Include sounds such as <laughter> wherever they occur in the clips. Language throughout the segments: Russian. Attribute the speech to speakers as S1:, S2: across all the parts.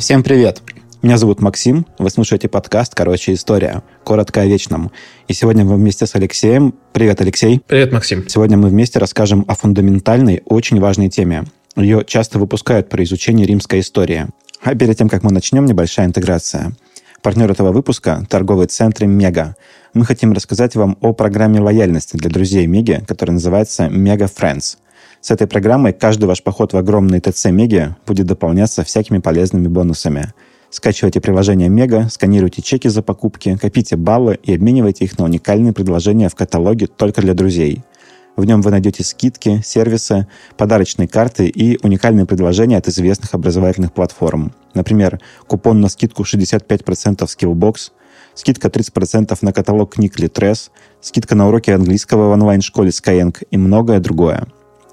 S1: Всем привет! Меня зовут Максим, вы слушаете подкаст «Короче, история». Коротко о вечном. И сегодня мы вместе с Алексеем. Привет, Алексей.
S2: Привет, Максим.
S1: Сегодня мы вместе расскажем о фундаментальной, очень важной теме. Ее часто выпускают про изучение римской истории. А перед тем, как мы начнем, небольшая интеграция. Партнер этого выпуска – торговый центр «Мега». Мы хотим рассказать вам о программе лояльности для друзей Меги, которая называется «Мега Friends». С этой программой каждый ваш поход в огромный ТЦ Меги будет дополняться всякими полезными бонусами – Скачивайте приложение Мега, сканируйте чеки за покупки, копите баллы и обменивайте их на уникальные предложения в каталоге только для друзей. В нем вы найдете скидки, сервисы, подарочные карты и уникальные предложения от известных образовательных платформ. Например, купон на скидку 65% Skillbox, скидка 30% на каталог книг Litres, скидка на уроки английского в онлайн-школе Skyeng и многое другое.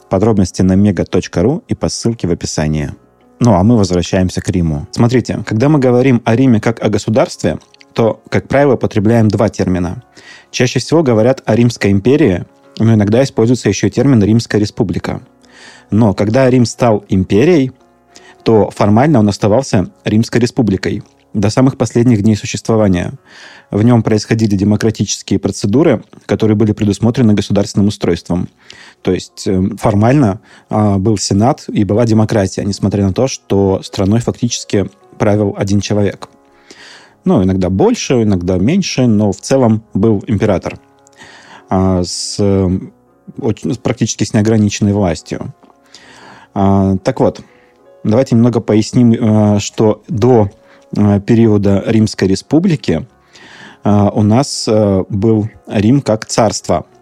S1: Подробности на mega.ru и по ссылке в описании. Ну, а мы возвращаемся к Риму. Смотрите, когда мы говорим о Риме как о государстве, то, как правило, потребляем два термина. Чаще всего говорят о Римской империи, но иногда используется еще термин Римская республика. Но когда Рим стал империей, то формально он оставался Римской республикой до самых последних дней существования. В нем происходили демократические процедуры, которые были предусмотрены государственным устройством. То есть эм, формально а, был Сенат и была демократия, несмотря на то, что страной фактически правил один человек. Ну, иногда больше, иногда меньше, но в целом был император а, с, эм, очень, практически с неограниченной властью. А, так вот, давайте немного поясним, что до периода Римской республики у нас был Рим как царство –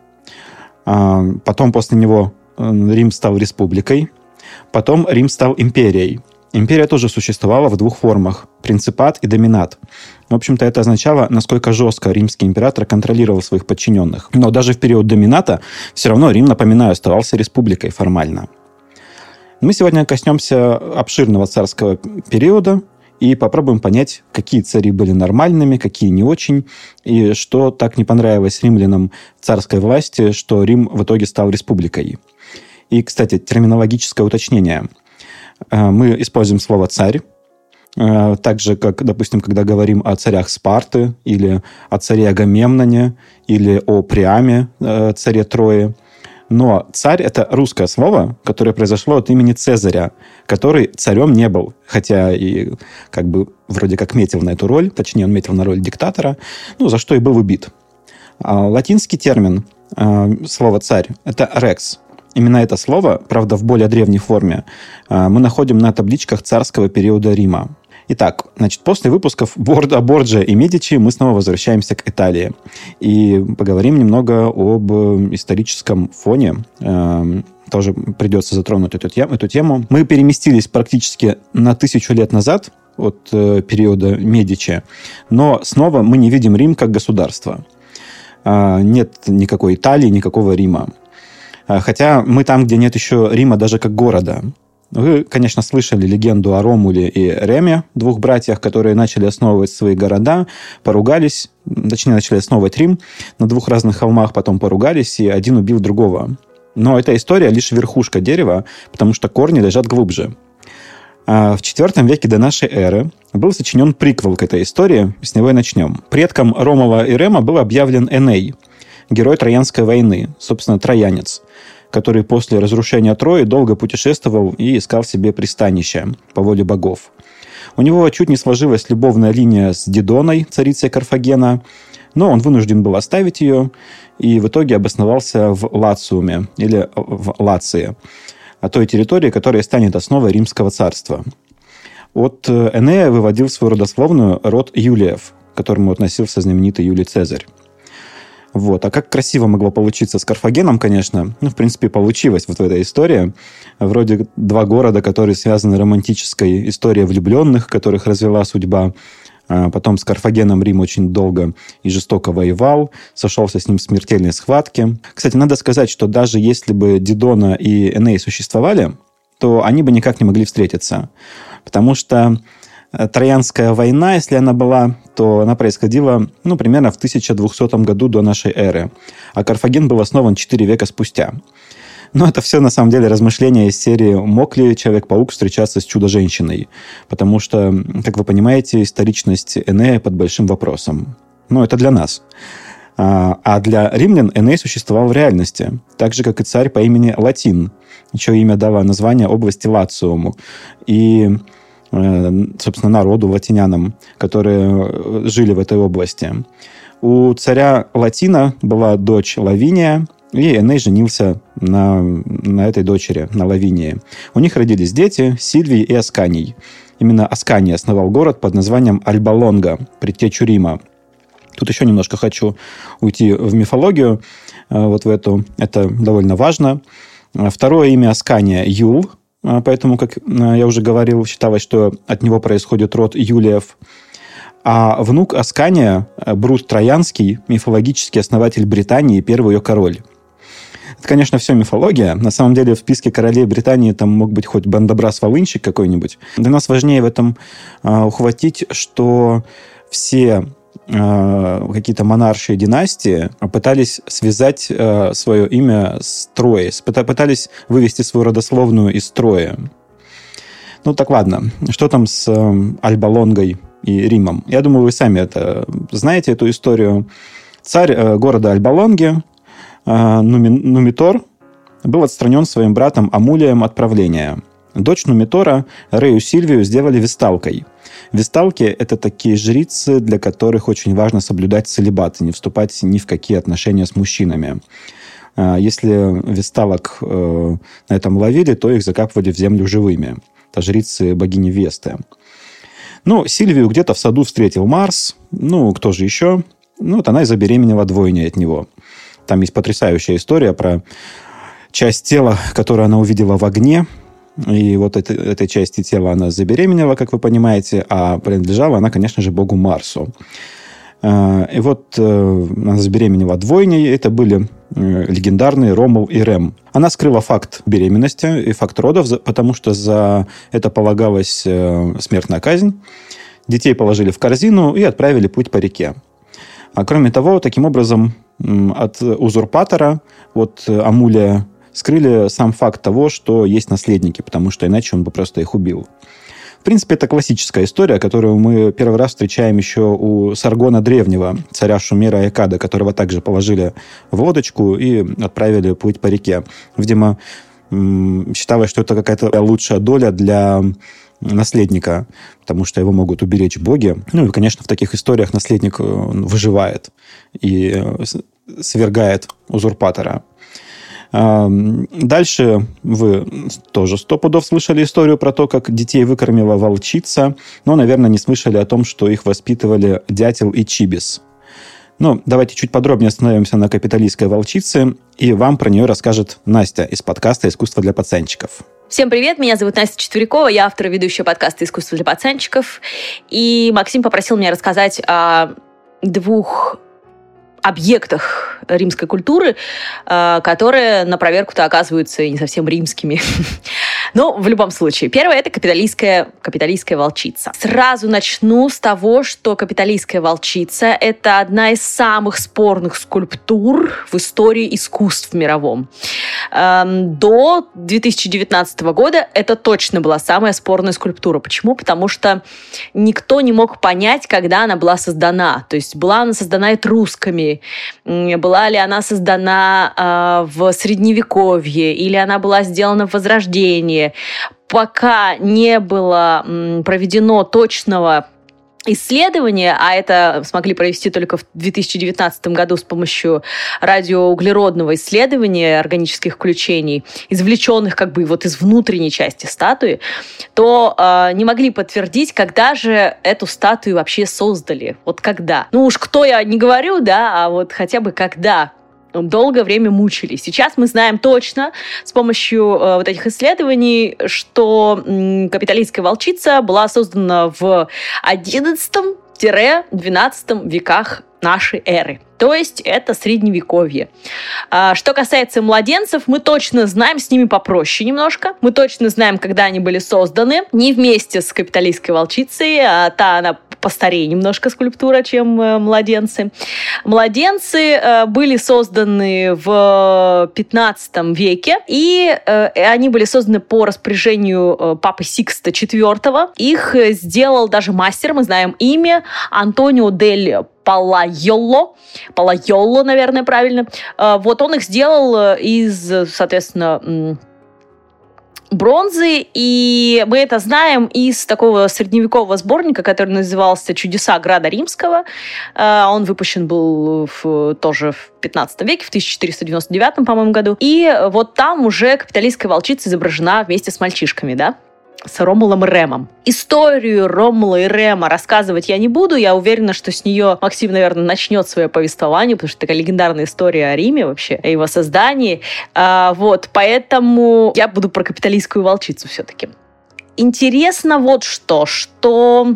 S1: потом после него э, Рим стал республикой. Потом Рим стал империей. Империя тоже существовала в двух формах – принципат и доминат. В общем-то, это означало, насколько жестко римский император контролировал своих подчиненных. Но даже в период домината все равно Рим, напоминаю, оставался республикой формально. Мы сегодня коснемся обширного царского периода, и попробуем понять, какие цари были нормальными, какие не очень, и что так не понравилось римлянам царской власти, что Рим в итоге стал республикой. И, кстати, терминологическое уточнение. Э, мы используем слово «царь», э, так же, как, допустим, когда говорим о царях Спарты, или о царе Агамемноне, или о Приаме, э, царе Трои – но царь — это русское слово, которое произошло от имени Цезаря, который царем не был, хотя и как бы вроде как метил на эту роль, точнее, он метил на роль диктатора, ну, за что и был убит. А латинский термин а, слова «царь» — это «рекс». Именно это слово, правда, в более древней форме, а, мы находим на табличках царского периода Рима. Итак, значит, после выпусков Борда, Борджа и Медичи мы снова возвращаемся к Италии. И поговорим немного об историческом фоне. Эм, тоже придется затронуть эту, эту тему. Мы переместились практически на тысячу лет назад от э, периода Медичи, но снова мы не видим Рим как государство. Э, нет никакой Италии, никакого Рима. Э, хотя мы там, где нет еще Рима даже как города. Вы, конечно, слышали легенду о Ромуле и Реме, двух братьях, которые начали основывать свои города, поругались, точнее, начали основывать Рим на двух разных холмах, потом поругались, и один убил другого. Но эта история лишь верхушка дерева, потому что корни лежат глубже. А в IV веке до нашей эры был сочинен приквел к этой истории, с него и начнем. Предком Ромова и Рема был объявлен Эней, герой Троянской войны, собственно, троянец – который после разрушения Трои долго путешествовал и искал себе пристанище по воле богов. У него чуть не сложилась любовная линия с Дидоной, царицей Карфагена, но он вынужден был оставить ее и в итоге обосновался в Лациуме или в Лации, о той территории, которая станет основой Римского царства. От Энея выводил свою родословную род Юлиев, к которому относился знаменитый Юлий Цезарь. Вот. А как красиво могло получиться с Карфагеном, конечно. Ну, в принципе, получилось вот в этой истории. Вроде два города, которые связаны романтической историей влюбленных, которых развела судьба. А потом с Карфагеном Рим очень долго и жестоко воевал, сошелся с ним в смертельной схватке. Кстати, надо сказать, что даже если бы Дидона и Эней существовали, то они бы никак не могли встретиться. Потому что Троянская война, если она была, то она происходила ну, примерно в 1200 году до нашей эры. А Карфаген был основан 4 века спустя. Но это все на самом деле размышления из серии «Мог ли Человек-паук встречаться с Чудо-женщиной?» Потому что, как вы понимаете, историчность Энея под большим вопросом. Ну, это для нас. А, а для римлян Эней существовал в реальности, так же, как и царь по имени Латин, чье имя дало название области Лациуму. И собственно, народу, латинянам, которые жили в этой области. У царя Латина была дочь Лавиния, и Эней женился на, на этой дочери, на Лавинии. У них родились дети Сильвий и Асканий. Именно Асканий основал город под названием Альбалонга, предтечу Рима. Тут еще немножко хочу уйти в мифологию, э, вот в эту. Это довольно важно. Второе имя Аскания – Юл, э, поэтому, как э, я уже говорил, считалось, что от него происходит род Юлиев. А внук Аскания – Брут Троянский, мифологический основатель Британии, первый ее король. Это, конечно, все мифология. На самом деле в списке королей Британии там мог быть хоть Бандабрас-Волынщик какой-нибудь. Для нас важнее в этом э, ухватить, что все э, какие-то монаршие династии пытались связать э, свое имя с Троей, пытались вывести свою родословную из Троя. Ну так ладно, что там с э, Альбалонгой и Римом? Я думаю, вы сами это знаете, эту историю. Царь э, города Альбалонги, э, Нумитор, был отстранен своим братом Амулием от правления. Дочь Нумитора, Рею Сильвию, сделали весталкой – Весталки – это такие жрицы, для которых очень важно соблюдать целебат и не вступать ни в какие отношения с мужчинами. А, если весталок э, на этом ловили, то их закапывали в землю живыми. Это жрицы богини Весты. Ну, Сильвию где-то в саду встретил Марс. Ну, кто же еще? Ну, вот она и забеременела двойней от него. Там есть потрясающая история про часть тела, которую она увидела в огне, и вот это, этой части тела она забеременела, как вы понимаете, а принадлежала она, конечно же, богу Марсу. А, и вот э, она забеременела двойней. Это были э, легендарные Ромул и Рем. Она скрыла факт беременности и факт родов, потому что за это полагалась э, смертная казнь. Детей положили в корзину и отправили путь по реке. А кроме того, таким образом от узурпатора, вот Амулия скрыли сам факт того, что есть наследники, потому что иначе он бы просто их убил. В принципе, это классическая история, которую мы первый раз встречаем еще у Саргона Древнего, царя Шумера Айкада, которого также положили в лодочку и отправили плыть по реке. Видимо, считалось, что это какая-то лучшая доля для наследника, потому что его могут уберечь боги. Ну и, конечно, в таких историях наследник э, выживает и э, свергает узурпатора. Дальше вы тоже сто пудов слышали историю про то, как детей выкормила волчица, но, наверное, не слышали о том, что их воспитывали дятел и чибис. Ну, давайте чуть подробнее остановимся на капиталистской волчице, и вам про нее расскажет Настя из подкаста «Искусство для пацанчиков».
S2: Всем привет, меня зовут Настя Четверякова, я автор и ведущая подкаста «Искусство для пацанчиков». И Максим попросил меня рассказать о двух объектах римской культуры, э, которые на проверку-то оказываются не совсем римскими. <laughs> Но в любом случае, первое – это капиталистская, капиталистская волчица. Сразу начну с того, что капиталистская волчица – это одна из самых спорных скульптур в истории искусств мировом. Эм, до 2019 года это точно была самая спорная скульптура. Почему? Потому что никто не мог понять, когда она была создана. То есть была она создана этрусками, была ли она создана э, в Средневековье, или она была сделана в Возрождении. Пока не было проведено точного исследования, а это смогли провести только в 2019 году с помощью радиоуглеродного исследования органических включений, извлеченных как бы вот из внутренней части статуи, то э, не могли подтвердить, когда же эту статую вообще создали. Вот когда. Ну уж кто я не говорю, да, а вот хотя бы когда долгое время мучились. Сейчас мы знаем точно с помощью э, вот этих исследований, что м, капиталистская волчица была создана в 11-12 веках нашей эры. То есть это средневековье. А, что касается младенцев, мы точно знаем, с ними попроще немножко. Мы точно знаем, когда они были созданы. Не вместе с капиталистской волчицей, а та она постарее немножко скульптура, чем э, младенцы. Младенцы э, были созданы в 15 веке, и э, они были созданы по распоряжению папы Сикста IV. Их сделал даже мастер, мы знаем имя, Антонио дель Палайоло, Палайоло, наверное, правильно. Вот он их сделал из, соответственно, бронзы, и мы это знаем из такого средневекового сборника, который назывался «Чудеса Града Римского». А, он выпущен был в, тоже в 15 веке, в 1499, по-моему, году. И вот там уже капиталистская волчица изображена вместе с мальчишками, да? С Ромулом Ремом. Историю Ромула и Рема рассказывать я не буду. Я уверена, что с нее Максим, наверное, начнет свое повествование, потому что такая легендарная история о Риме вообще, о его создании. А, вот, поэтому я буду про капиталистскую волчицу все-таки. Интересно вот что, что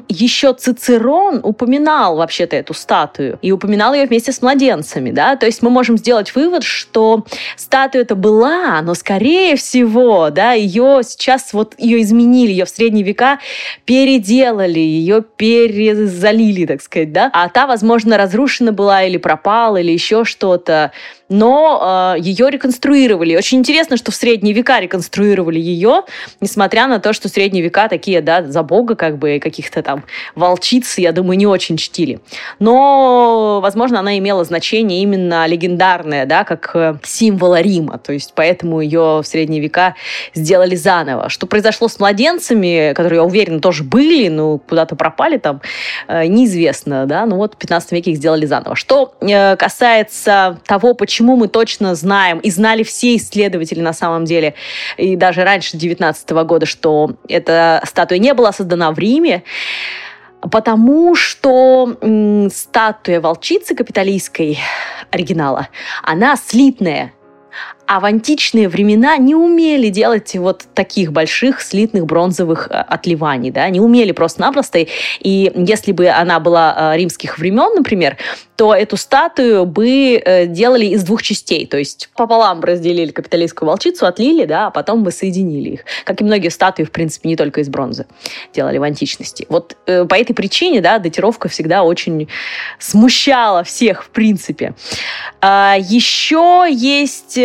S2: еще Цицерон упоминал вообще-то эту статую и упоминал ее вместе с младенцами, да, то есть мы можем сделать вывод, что статуя это была, но скорее всего, да, ее сейчас вот ее изменили, ее в средние века переделали, ее перезалили, так сказать, да, а та, возможно, разрушена была или пропала, или еще что-то, но э, ее реконструировали. Очень интересно, что в средние века реконструировали ее, несмотря на то, что средние века такие, да, за бога как бы каких-то там волчиц, я думаю, не очень чтили. Но, возможно, она имела значение именно легендарное, да, как э, символа Рима, то есть поэтому ее в средние века сделали заново. Что произошло с младенцами, которые, я уверена, тоже были, но куда-то пропали там, э, неизвестно, да, ну вот в 15 веке их сделали заново. Что э, касается того, почему почему мы точно знаем, и знали все исследователи на самом деле, и даже раньше 19 года, что эта статуя не была создана в Риме, Потому что статуя волчицы капиталистской оригинала, она слитная, а в античные времена не умели делать вот таких больших слитных бронзовых э, отливаний, да, не умели просто-напросто. И если бы она была э, римских времен, например, то эту статую бы э, делали из двух частей. То есть пополам разделили капиталистскую волчицу, отлили, да, а потом бы соединили их. Как и многие статуи, в принципе, не только из бронзы делали в античности. Вот по этой причине, да, датировка всегда очень смущала всех, в принципе. А еще есть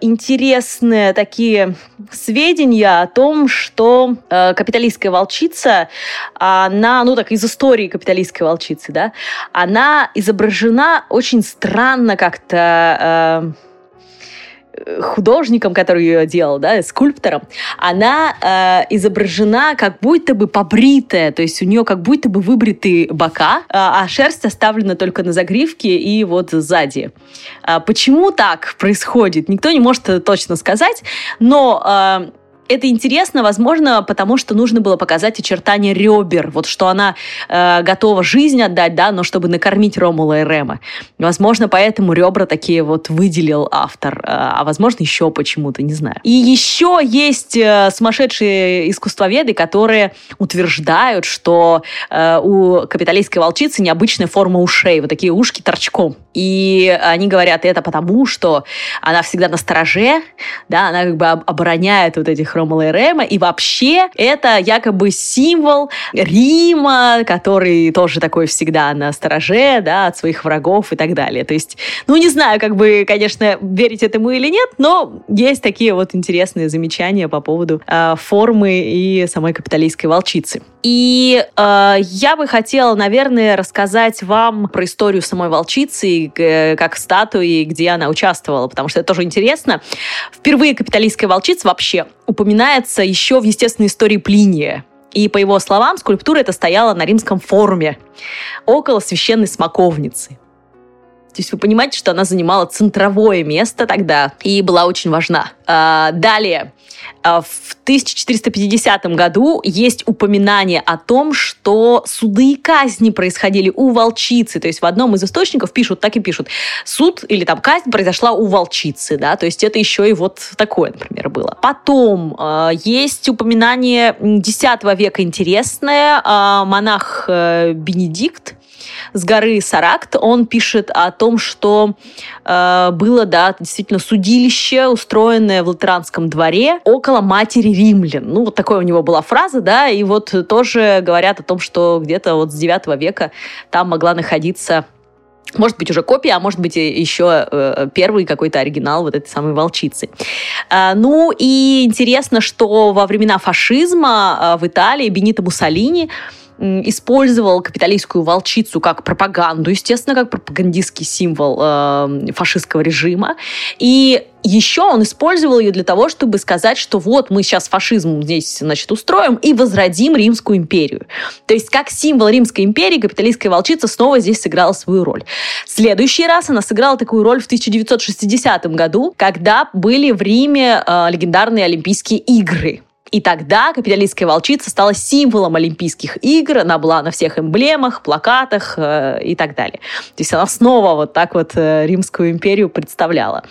S2: интересные такие сведения о том, что э, капиталистская волчица, она, ну так, из истории капиталистской волчицы, да, она изображена очень странно как-то... Э, художником, который ее делал, да, скульптором, она э, изображена как будто бы побритая, то есть у нее как будто бы выбриты бока, э, а шерсть оставлена только на загривке и вот сзади. Э, почему так происходит, никто не может точно сказать, но э, это интересно, возможно, потому что нужно было показать очертания ребер, вот что она э, готова жизнь отдать, да, но чтобы накормить Ромула и Рема. Возможно, поэтому ребра такие вот выделил автор, э, а возможно, еще почему-то, не знаю. И еще есть э, сумасшедшие искусствоведы, которые утверждают, что э, у капиталистской волчицы необычная форма ушей, вот такие ушки торчком. И они говорят это потому, что она всегда на стороже, да, она как бы обороняет вот этих Ромала и Рема, и вообще это якобы символ Рима, который тоже такой всегда на стороже, да, от своих врагов и так далее. То есть, ну, не знаю, как бы, конечно, верить этому или нет, но есть такие вот интересные замечания по поводу э, формы и самой капиталистской волчицы. И э, я бы хотела, наверное, рассказать вам про историю самой волчицы, э, как статуи, где она участвовала, потому что это тоже интересно. Впервые капиталистская волчица вообще упоминается еще в естественной истории Плиния. И по его словам, скульптура эта стояла на римском форуме около священной смоковницы. То есть вы понимаете, что она занимала центровое место тогда и была очень важна. А, далее, а, в 1450 году есть упоминание о том, что суды и казни происходили у волчицы. То есть в одном из источников пишут, так и пишут, суд или там казнь произошла у волчицы, да, то есть это еще и вот такое, например, было. Потом э, есть упоминание X века интересное, монах э, Бенедикт, с горы Саракт, он пишет о том, что э, было, да, действительно судилище, устроенное установленное в Латеранском дворе около матери римлян. Ну, вот такая у него была фраза, да, и вот тоже говорят о том, что где-то вот с 9 века там могла находиться может быть, уже копия, а может быть, еще э, первый какой-то оригинал вот этой самой волчицы. А, ну и интересно, что во времена фашизма а, в Италии Бенито Муссолини использовал капиталистскую волчицу как пропаганду, естественно, как пропагандистский символ э, фашистского режима. И еще он использовал ее для того, чтобы сказать, что вот мы сейчас фашизм здесь, значит, устроим и возродим Римскую империю. То есть как символ Римской империи капиталистская волчица снова здесь сыграла свою роль. следующий раз она сыграла такую роль в 1960 году, когда были в Риме э, легендарные Олимпийские игры. И тогда капиталистская волчица стала символом Олимпийских игр, она была на всех эмблемах, плакатах э, и так далее. То есть она снова вот так вот э, Римскую империю представляла.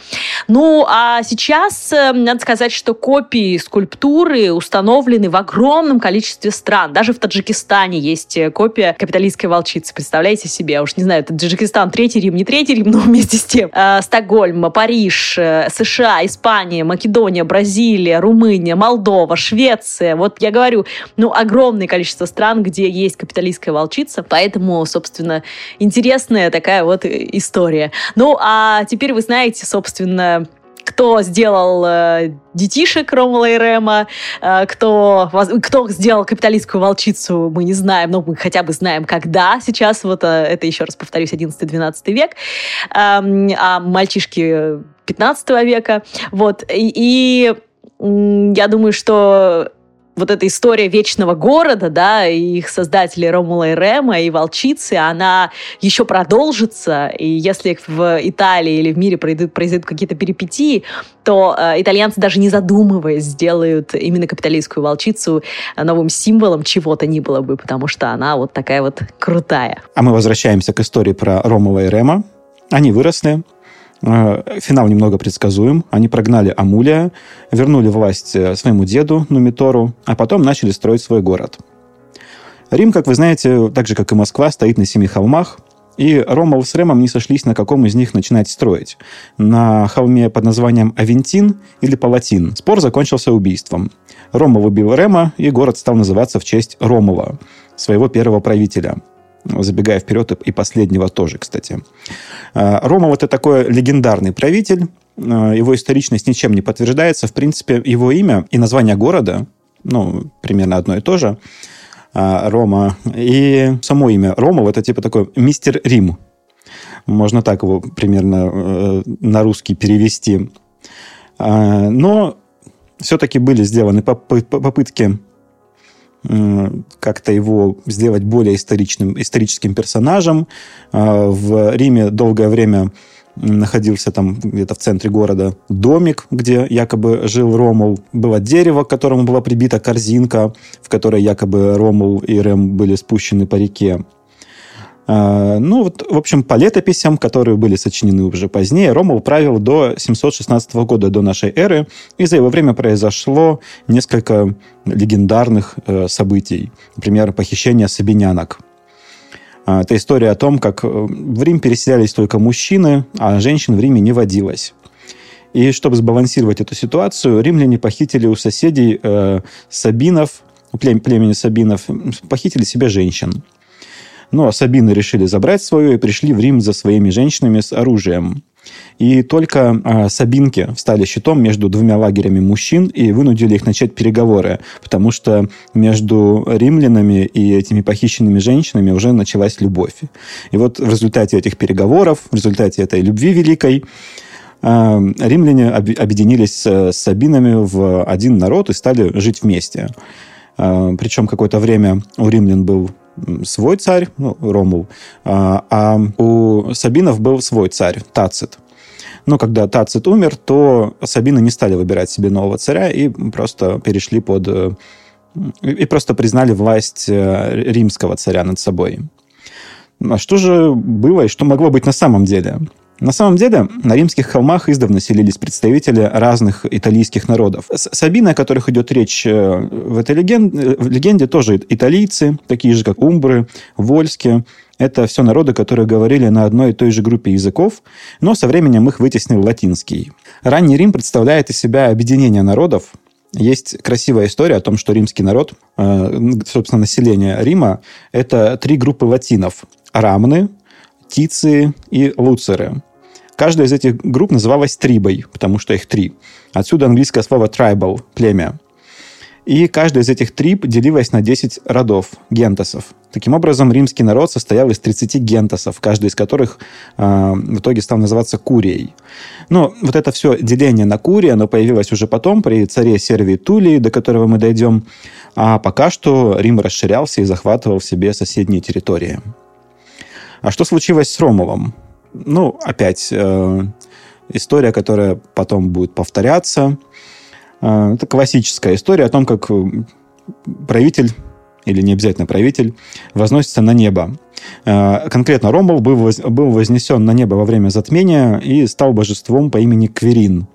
S2: Ну, а сейчас э, надо сказать, что копии скульптуры установлены в огромном количестве стран. Даже в Таджикистане есть э, копия капиталистской волчицы. Представляете себе? Уж не знаю, это Таджикистан третий Рим, не третий Рим, <laughs> но вместе с тем. Э, Стокгольм, Париж, э, США, Испания, Македония, Бразилия, Румыния, Молдова, Швеция, Швеция. Вот я говорю, ну, огромное количество стран, где есть капиталистская волчица, поэтому, собственно, интересная такая вот история. Ну, а теперь вы знаете, собственно, кто сделал э, детишек Ромала и Рема, э, кто, кто сделал капиталистскую волчицу, мы не знаем, но мы хотя бы знаем, когда сейчас, вот э, это еще раз повторюсь, 11-12 век, э, а мальчишки 15 века, вот, и, и я думаю, что вот эта история вечного города, да, и их создатели Ромула и Рема, и Волчицы, она еще продолжится, и если в Италии или в мире произойдут, произойдут какие-то перипетии, то э, итальянцы даже не задумываясь сделают именно капиталистскую волчицу новым символом чего-то ни было бы, потому что она вот такая вот крутая.
S1: А мы возвращаемся к истории про Ромула и Рема. Они выросли, Э, финал немного предсказуем. Они прогнали Амулия, вернули власть э, своему деду Нумитору, а потом начали строить свой город. Рим, как вы знаете, так же, как и Москва, стоит на семи холмах, и Ромал с Ремом не сошлись, на каком из них начинать строить. На холме под названием Авентин или Палатин. Спор закончился убийством. Ромал убил Рема, и город стал называться в честь Ромова, своего первого правителя – забегая вперед, и последнего тоже, кстати. А, Рома вот это такой легендарный правитель, а, его историчность ничем не подтверждается. В принципе, его имя и название города, ну, примерно одно и то же, а, Рома, и само имя Рома, это типа такой мистер Рим. Можно так его примерно э, на русский перевести. Но все-таки были сделаны попытки как-то его сделать более историчным, историческим персонажем. А, в Риме долгое время находился там где-то в центре города домик, где якобы жил Ромул. Было дерево, к которому была прибита корзинка, в которой якобы Ромул и Рем были спущены по реке. А, ну, вот, в общем, по летописям, которые были сочинены уже позднее, Ромул правил до 716 года до нашей эры, и за его время произошло несколько легендарных э, событий. Например, похищение сабинянок. А, это история о том, как э, в Рим переселялись только мужчины, а женщин в Риме не водилось. И чтобы сбалансировать эту ситуацию, римляне похитили у соседей э, сабинов, племени сабинов, похитили себе женщин. Но Сабины решили забрать свое и пришли в Рим за своими женщинами с оружием. И только э, сабинки встали щитом между двумя лагерями мужчин и вынудили их начать переговоры, потому что между римлянами и этими похищенными женщинами уже началась любовь. И вот в результате этих переговоров, в результате этой любви великой, э, римляне объединились с сабинами в один народ и стали жить вместе. Э, причем какое-то время у римлян был свой царь, ну, Ромул, а, а у Сабинов был свой царь, Тацит. Но когда Тацит умер, то Сабины не стали выбирать себе нового царя и просто перешли под... Э, и просто признали власть э, римского царя над собой. А что же было и что могло быть на самом деле? На самом деле, на римских холмах издавна селились представители разных итальянских народов. Сабины, о которых идет речь э, в этой легенде, в легенде тоже италийцы, такие же, как умбры, вольские. Это все народы, которые говорили на одной и той же группе языков, но со временем их вытеснил латинский. Ранний Рим представляет из себя объединение народов, есть красивая история о том, что римский народ, э, собственно, население Рима, это три группы латинов. Рамны, Тиции и Луцеры. Каждая из этих групп называлась трибой, потому что их три. Отсюда английское слово tribal – племя. И каждая из этих триб делилась на 10 родов, гентосов. Таким образом, римский народ состоял из 30 гентосов, каждый из которых э, в итоге стал называться Курией. Но вот это все деление на Курии, оно появилось уже потом, при царе Сервии Тулии, до которого мы дойдем. А пока что Рим расширялся и захватывал в себе соседние территории. А что случилось с Ромулом? Ну, опять э, история, которая потом будет повторяться. Э, это классическая история о том, как правитель или не обязательно правитель, возносится на небо. Э, конкретно воз, был вознесен на небо во время затмения и стал божеством по имени Кверин.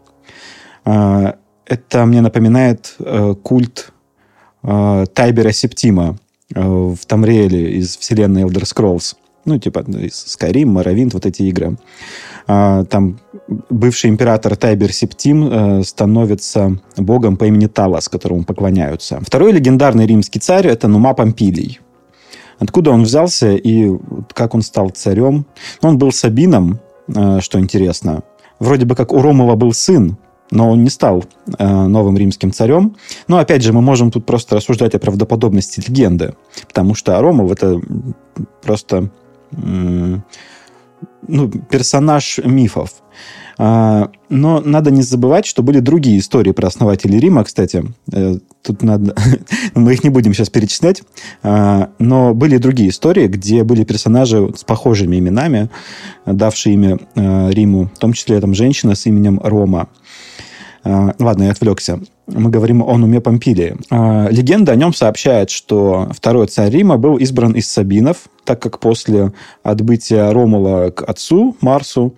S1: Э, это мне напоминает э, культ Тайбера Септима в Тамриэле из вселенной Elder Scrolls. Ну, типа из Skyrim, Morrowind, вот эти игры. А, там бывший император Тайбер Септим э, становится богом по имени Талас, которому поклоняются. Второй легендарный римский царь – это Нума Помпилий. Откуда он взялся и как он стал царем? Ну, он был Сабином, э, что интересно. Вроде бы как у Ромова был сын, но он не стал э, новым римским царем. Но, опять же, мы можем тут просто рассуждать о правдоподобности легенды, потому что Ромов – это просто ну, персонаж мифов. А, но надо не забывать, что были другие истории про основателей Рима, кстати. Э, тут надо... <laughs> Мы их не будем сейчас перечислять. А, но были другие истории, где были персонажи с похожими именами, давшие имя э, Риму. В том числе там женщина с именем Рома. А, ладно, я отвлекся. Мы говорим о Нуме Помпилии. Легенда о нем сообщает, что второй царь Рима был избран из Сабинов, так как после отбытия Ромула к отцу Марсу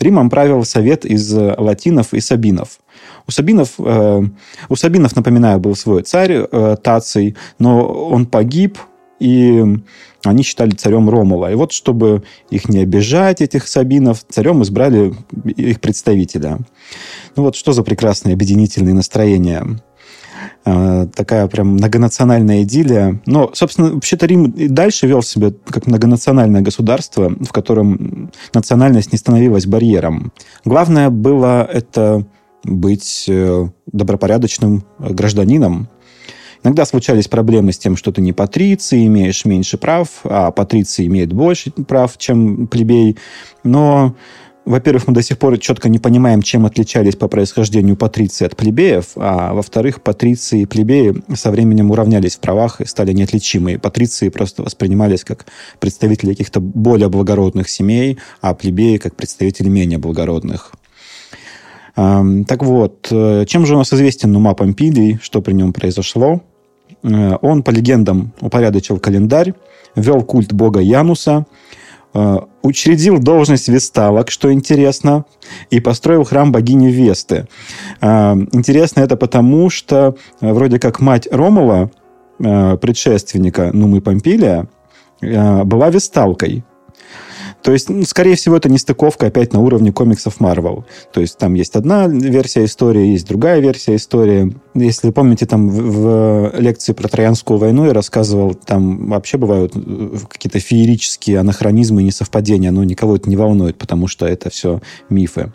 S1: Римом правил совет из латинов и сабинов. У Сабинов, э, у Сабинов, напоминаю, был свой царь э, Таций, но он погиб, и они считали царем Ромула. И вот, чтобы их не обижать, этих Сабинов, царем избрали их представителя. Ну вот что за прекрасные объединительные настроения. Э, такая прям многонациональная идиллия. Но, собственно, вообще-то Рим и дальше вел себя как многонациональное государство, в котором национальность не становилась барьером. Главное было это быть э, добропорядочным гражданином. Иногда случались проблемы с тем, что ты не патриции, имеешь меньше прав, а патриции имеют больше прав, чем плебей. Но во-первых, мы до сих пор четко не понимаем, чем отличались по происхождению патриции от плебеев, а во-вторых, патриции и плебеи со временем уравнялись в правах и стали неотличимы. Патриции просто воспринимались как представители каких-то более благородных семей, а плебеи как представители менее благородных. Так вот, э, чем же у нас известен Нума Помпилий, что при нем произошло? Э, он, по легендам, упорядочил календарь, вел культ бога Януса – учредил должность весталок, что интересно, и построил храм богини Весты. Э, интересно это потому, что э, вроде как мать Ромова, предшественника Нумы Помпилия, была весталкой. То есть, ну, скорее всего, это не стыковка опять на уровне комиксов Marvel. То есть, там есть одна версия истории, есть другая версия истории. Если помните, там в, в лекции про Троянскую войну я рассказывал, там вообще бывают э, какие-то феерические анахронизмы и несовпадения, но никого это не волнует, потому что это все мифы.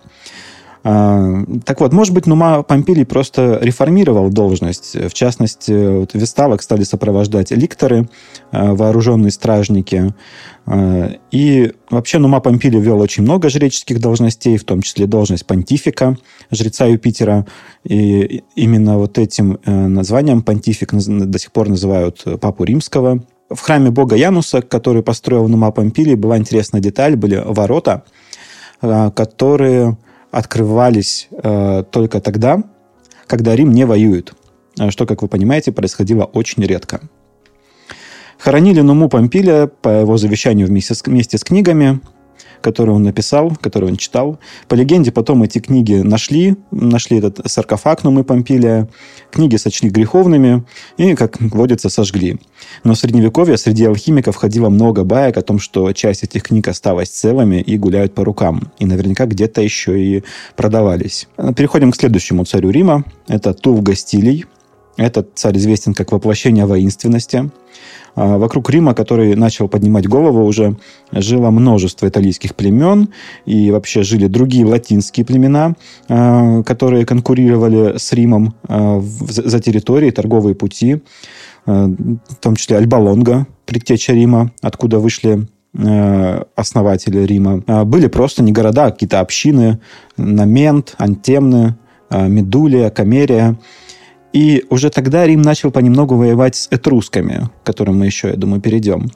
S1: А, так вот, может быть, Нума Помпилий просто реформировал должность. В частности, вот Весталок стали сопровождать ликторы, а, вооруженные стражники. А, и вообще Нума Помпилий вел очень много жреческих должностей, в том числе должность понтифика, жреца Юпитера. И именно вот этим э, названием понтифик до сих пор называют папу римского. В храме бога Януса, который построил Нума Помпилий, была интересная деталь, были ворота, которые открывались э, только тогда, когда Рим не воюет, э, что, как вы понимаете, происходило очень редко. Хоронили Нуму Помпилия по его завещанию вместе с, вместе с книгами. Которые он написал, которые он читал. По легенде, потом эти книги нашли, нашли этот саркофаг Нумы Помпилия, книги сочли греховными и, как водится, сожгли. Но в Средневековье среди алхимиков ходило много баек о том, что часть этих книг осталась целыми и гуляют по рукам. И наверняка где-то еще и продавались. Переходим к следующему царю Рима. Это Тул Гастилий. Этот царь известен как воплощение воинственности. А, вокруг Рима, который начал поднимать голову уже, жило множество итальянских племен, и вообще жили другие латинские племена, а, которые конкурировали с Римом а, за территории, торговые пути, в том числе Альбалонга, предтеча Рима, откуда вышли основатели Рима. Были просто не города, а какие-то общины, Намент, Антемны, Медулия, Камерия – и уже тогда Рим начал понемногу воевать с этрусками, к которым мы еще, я думаю, перейдем,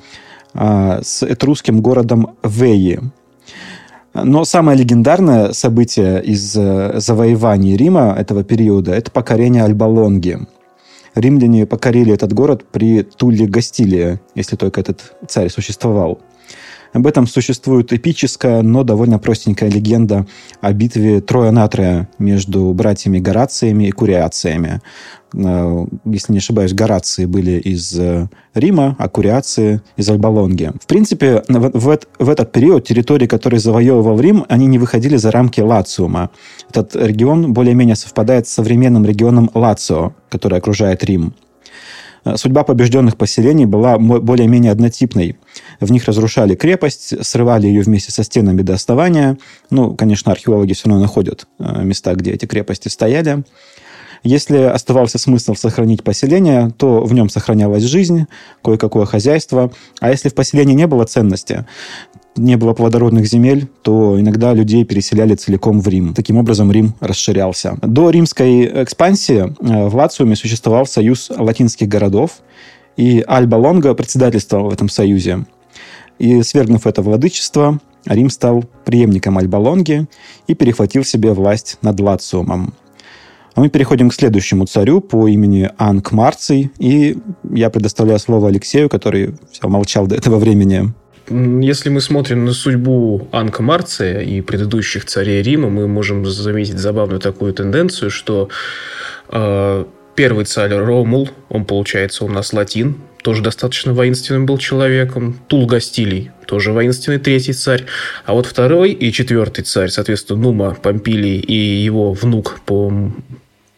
S1: а, с этрусским городом Веи. Но самое легендарное событие из э, завоеваний Рима этого периода – это покорение Альбалонги. Римляне покорили этот город при Тулле Гастилия, если только этот царь существовал – об этом существует эпическая, но довольно простенькая легенда о битве Троя Натрия между братьями Горациями и Куриациями. Э, если не ошибаюсь, Горации были из э, Рима, а Куриации из Альбалонги. В принципе, в, в этот период территории, которые завоевывал Рим, они не выходили за рамки Лациума. Этот регион более-менее совпадает с современным регионом Лацио, который окружает Рим. Э, судьба побежденных поселений была более-менее однотипной. В них разрушали крепость, срывали ее вместе со стенами до основания. Ну, конечно, археологи все равно находят э, места, где эти крепости стояли. Если оставался смысл сохранить поселение, то в нем сохранялась жизнь, кое-какое хозяйство. А если в поселении не было ценности, не было плодородных земель, то иногда людей переселяли целиком в Рим. Таким образом, Рим расширялся. До римской экспансии э, в Лациуме существовал союз латинских городов, и Альба Лонго председательствовал в этом союзе. И свергнув это владычество, Рим стал преемником Альба Лонги и перехватил себе власть над Лациумом. А мы переходим к следующему царю по имени Анк Марций. И я предоставляю слово Алексею, который все молчал до этого времени.
S3: Если мы смотрим на судьбу Анка Марция и предыдущих царей Рима, мы можем заметить забавную такую тенденцию, что э, первый царь Ромул, он, получается, у нас латин, тоже достаточно воинственным был человеком. Тул Гастилий, тоже воинственный третий царь. А вот второй и четвертый царь, соответственно, Нума Помпилий и его внук по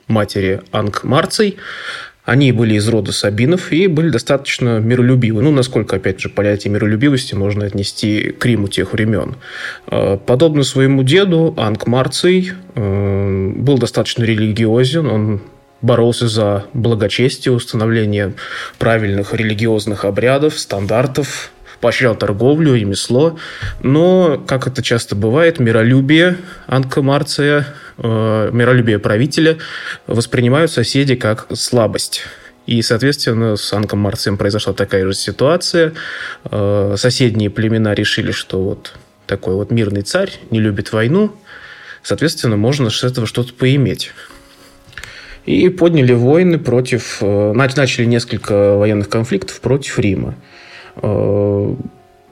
S3: матери Анк Марций, они были из рода Сабинов и были достаточно миролюбивы. Ну, насколько, опять же, понятие миролюбивости можно отнести к Риму тех времен. Э, подобно своему деду, Анк Марций э, был достаточно религиозен. Он боролся за благочестие, установление правильных религиозных обрядов, стандартов, поощрял торговлю, ремесло. Но, как это часто бывает, миролюбие Анка Марция э, миролюбие правителя воспринимают соседи как слабость. И, соответственно, с Анком Марцием произошла такая же ситуация. Э, соседние племена решили, что вот такой вот мирный царь не любит войну, соответственно, можно с этого что-то поиметь. И подняли войны против... Э, начали несколько военных конфликтов против Рима.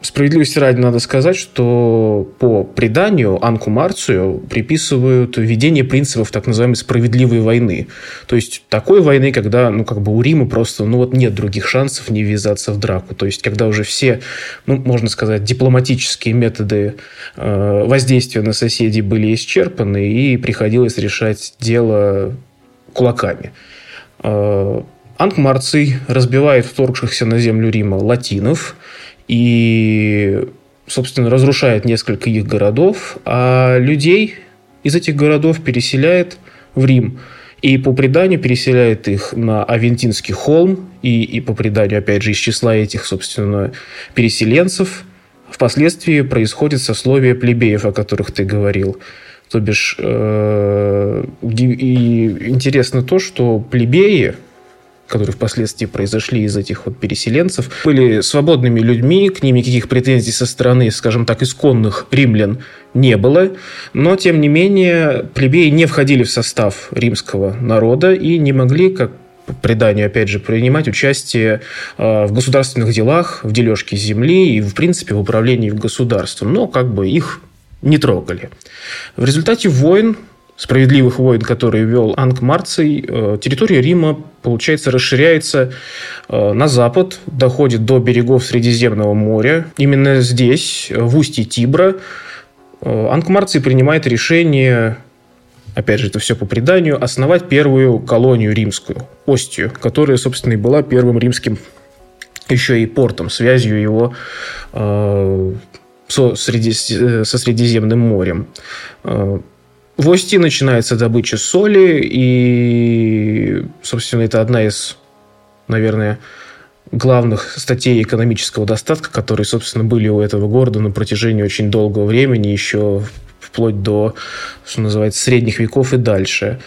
S3: Справедливости ради надо сказать, что по преданию Анку Марцию приписывают введение принципов так называемой справедливой войны. То есть такой войны, когда ну, как бы у Рима просто ну, вот нет других шансов не ввязаться в драку. То есть когда уже все, ну, можно сказать, дипломатические методы э, воздействия на соседей были исчерпаны, и приходилось решать дело кулаками. Э, Анк Марций разбивает вторгшихся на землю Рима латинов – и, собственно, разрушает несколько их городов, а людей из этих городов переселяет в Рим. И по преданию переселяет их на Авентинский холм, и, и по преданию, опять же, из числа этих, собственно, переселенцев впоследствии происходит сословие плебеев, о которых ты говорил. То бишь, э, и интересно то, что плебеи, которые впоследствии произошли из этих вот переселенцев, были свободными людьми, к ним никаких претензий со стороны, скажем так, исконных римлян не было, но, тем не менее, плебеи не входили в состав римского народа и не могли, как преданию, опять же, принимать участие в государственных делах, в дележке земли и, в принципе, в управлении государством. Но как бы их не трогали. В результате войн справедливых войн, которые вел Анг Марций, э, территория Рима, получается, расширяется э, на запад, доходит до берегов Средиземного моря. Именно здесь, в устье Тибра, э, Анг Марций принимает решение опять же, это все по преданию, основать первую колонию римскую, Остию, которая, собственно, и была первым римским еще и портом, связью его э, со, среди, со Средиземным морем. В Ости начинается добыча соли, и, собственно, это одна из, наверное, главных статей экономического достатка, которые, собственно, были у этого города на протяжении очень долгого времени, еще вплоть до, что называется, средних веков и дальше.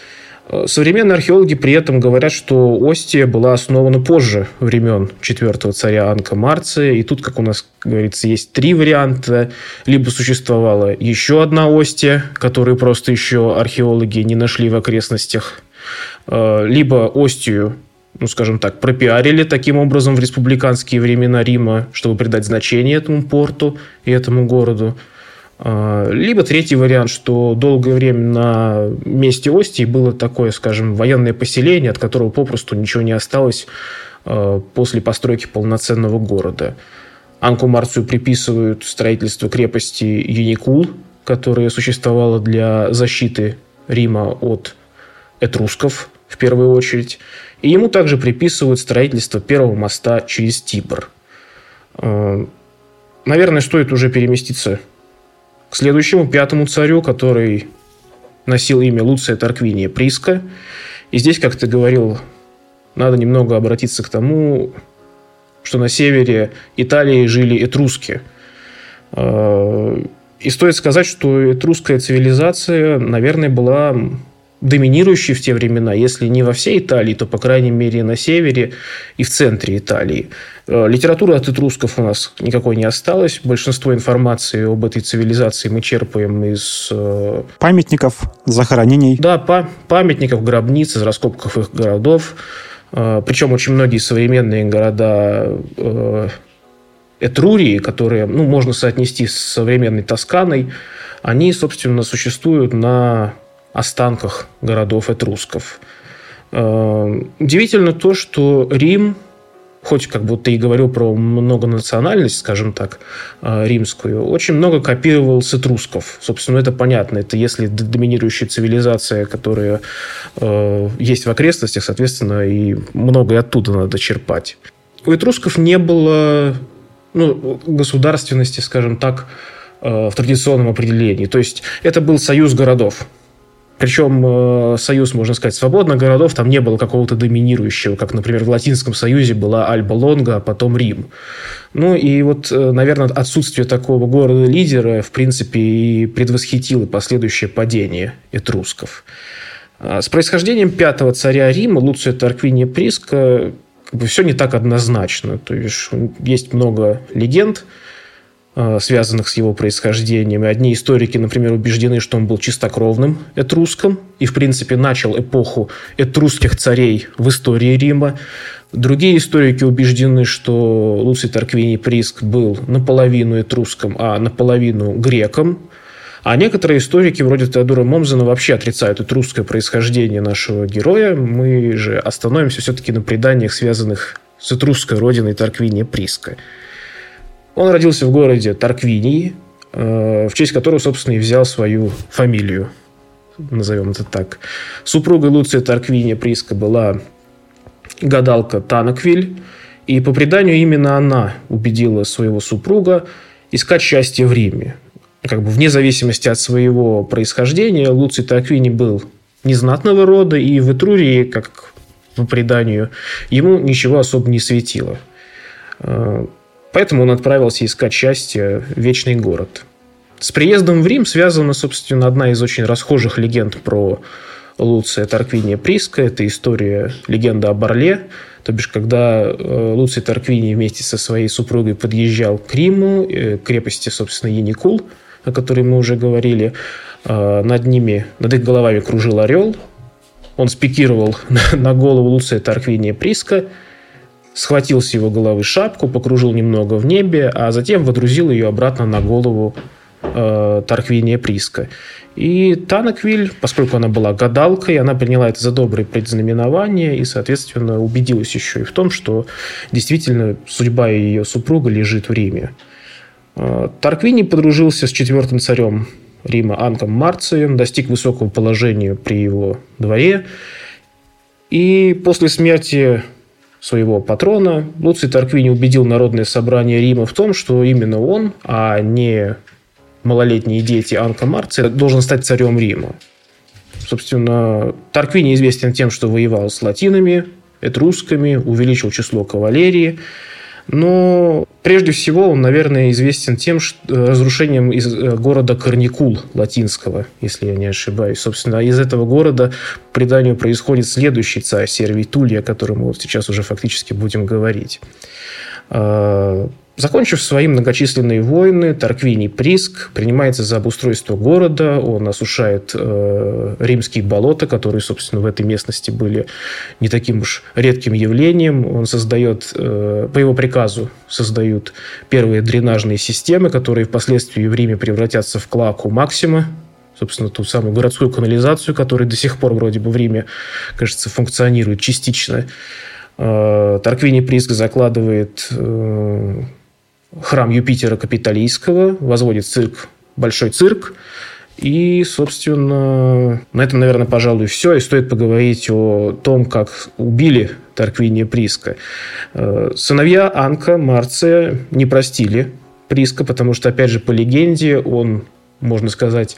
S3: Э, современные археологи при этом говорят, что Остия была основана позже времен четвертого царя Анка Марция. И тут, как у нас говорится, есть три варианта. Либо существовала еще одна Остия, которую просто еще археологи не нашли в окрестностях. Э, либо Остию ну, скажем так, пропиарили таким образом в республиканские времена Рима, чтобы придать значение этому порту и этому городу. А, либо третий вариант, что долгое время на месте Остии было такое, скажем, военное поселение, от которого попросту ничего не осталось а, после постройки полноценного города. Анку Марцию приписывают строительство крепости Юникул, которая существовала для защиты Рима от этрусков в первую очередь. И ему также приписывают строительство первого моста через Тибр. А, наверное, стоит уже переместиться следующему, пятому царю, который носил имя Луция Тарквиния Приска. И здесь, как ты говорил, надо немного обратиться к тому, что на севере Италии жили этруски. А, и стоит сказать, что этрусская цивилизация, наверное, была доминирующей в те времена, если не во всей Италии, то, по крайней мере, на севере и в центре Италии. Э, литературы от этрусков у нас никакой не осталось. Большинство информации об этой цивилизации мы черпаем из...
S1: Э, памятников, захоронений.
S3: Да, па- памятников, гробниц, из раскопков их городов. Э, причем очень многие современные города Этрурии, которые ну, можно соотнести с современной Тосканой, они, собственно, существуют на останках городов этрусков. Удивительно то, что Рим хоть как будто и говорил про многонациональность, скажем так, э, римскую, очень много копировал с этрусков. Собственно, это понятно. Это если доминирующая цивилизация, которая э, есть в окрестностях, соответственно, и многое оттуда надо черпать. У этрусков не было ну, государственности, скажем так, э, в традиционном определении. То есть это был союз городов. Причем э, союз, можно сказать, свободных городов, там не было какого-то доминирующего, как, например, в Латинском союзе была Альба Лонга, а потом Рим. Ну и вот, э, наверное, отсутствие такого города-лидера, в принципе, и предвосхитило последующее падение этрусков. А с происхождением пятого царя Рима, Луция Тарквиния Приска, как бы все не так однозначно. То есть есть много легенд, Э, связанных с его происхождением. Одни историки, например, убеждены, что он был чистокровным этруском и, в принципе, начал эпоху этрусских царей в истории Рима. Другие историки убеждены, что Луций Тарквиний Приск был наполовину этруском, а наполовину греком. А некоторые историки, вроде Теодора Момзена, вообще отрицают этрусское происхождение нашего героя. Мы же остановимся все-таки на преданиях, связанных с этрусской родиной Тарквиния Приска. Он родился в городе Тарквинии, э, в честь которого, собственно, и взял свою фамилию, назовем это так. Супругой Луция Тарквиния Приска была гадалка Танаквиль, и по преданию именно она убедила своего супруга искать счастье в Риме. Как бы вне зависимости от своего происхождения, Луций Тарквини был незнатного рода, и в Этрурии, как по преданию, ему ничего особо не светило. Поэтому он отправился искать счастье в Вечный город. С приездом в Рим связана, собственно, одна из очень расхожих легенд про Луция Тарквиния Приска. Это история, легенда о Барле. То бишь, когда э, Луций Тарквиний вместе со своей супругой подъезжал к Риму, э, к крепости, собственно, Яникул, о которой мы уже говорили, э, над ними, над их головами кружил орел, он спикировал <laughs> на голову Луция Тарквиния Приска, схватил с его головы шапку, покружил немного в небе, а затем водрузил ее обратно на голову э, Тарквиния Приска. И Танаквиль, поскольку она была гадалкой, она приняла это за доброе предзнаменование и, соответственно, убедилась еще и в том, что действительно судьба ее супруга лежит в Риме. Э, Тарквини подружился с четвертым царем Рима Анком Марцием, достиг высокого положения при его дворе. И после смерти своего патрона Луций Тарквини убедил народное собрание Рима в том, что именно он, а не малолетние дети Анка Марция, должен стать царем Рима. Собственно, Тарквини известен тем, что воевал с латинами, этрусками, увеличил число кавалерии – но прежде всего он, наверное, известен тем, что э, разрушением из э, города Корникул латинского, если я не ошибаюсь. Собственно, из этого города преданию происходит следующий царь Сервий Тулия, о котором мы вот сейчас уже фактически будем говорить. Закончив свои многочисленные войны, Тарквиний Приск принимается за обустройство города, он осушает э, римские болота, которые, собственно, в этой местности были не таким уж редким явлением. Он создает, э, по его приказу создают первые дренажные системы, которые впоследствии в Риме превратятся в клаку Максима, собственно, ту самую городскую канализацию, которая до сих пор вроде бы в Риме, кажется, функционирует частично. Э, Тарквиний Приск закладывает э, храм Юпитера Капитолийского, возводит цирк, большой цирк. И, собственно, на этом, наверное, пожалуй, все. И стоит поговорить о том, как убили Тарквиния Приска. Э, сыновья Анка, Марция не простили Приска, потому что, опять же, по легенде, он, можно сказать,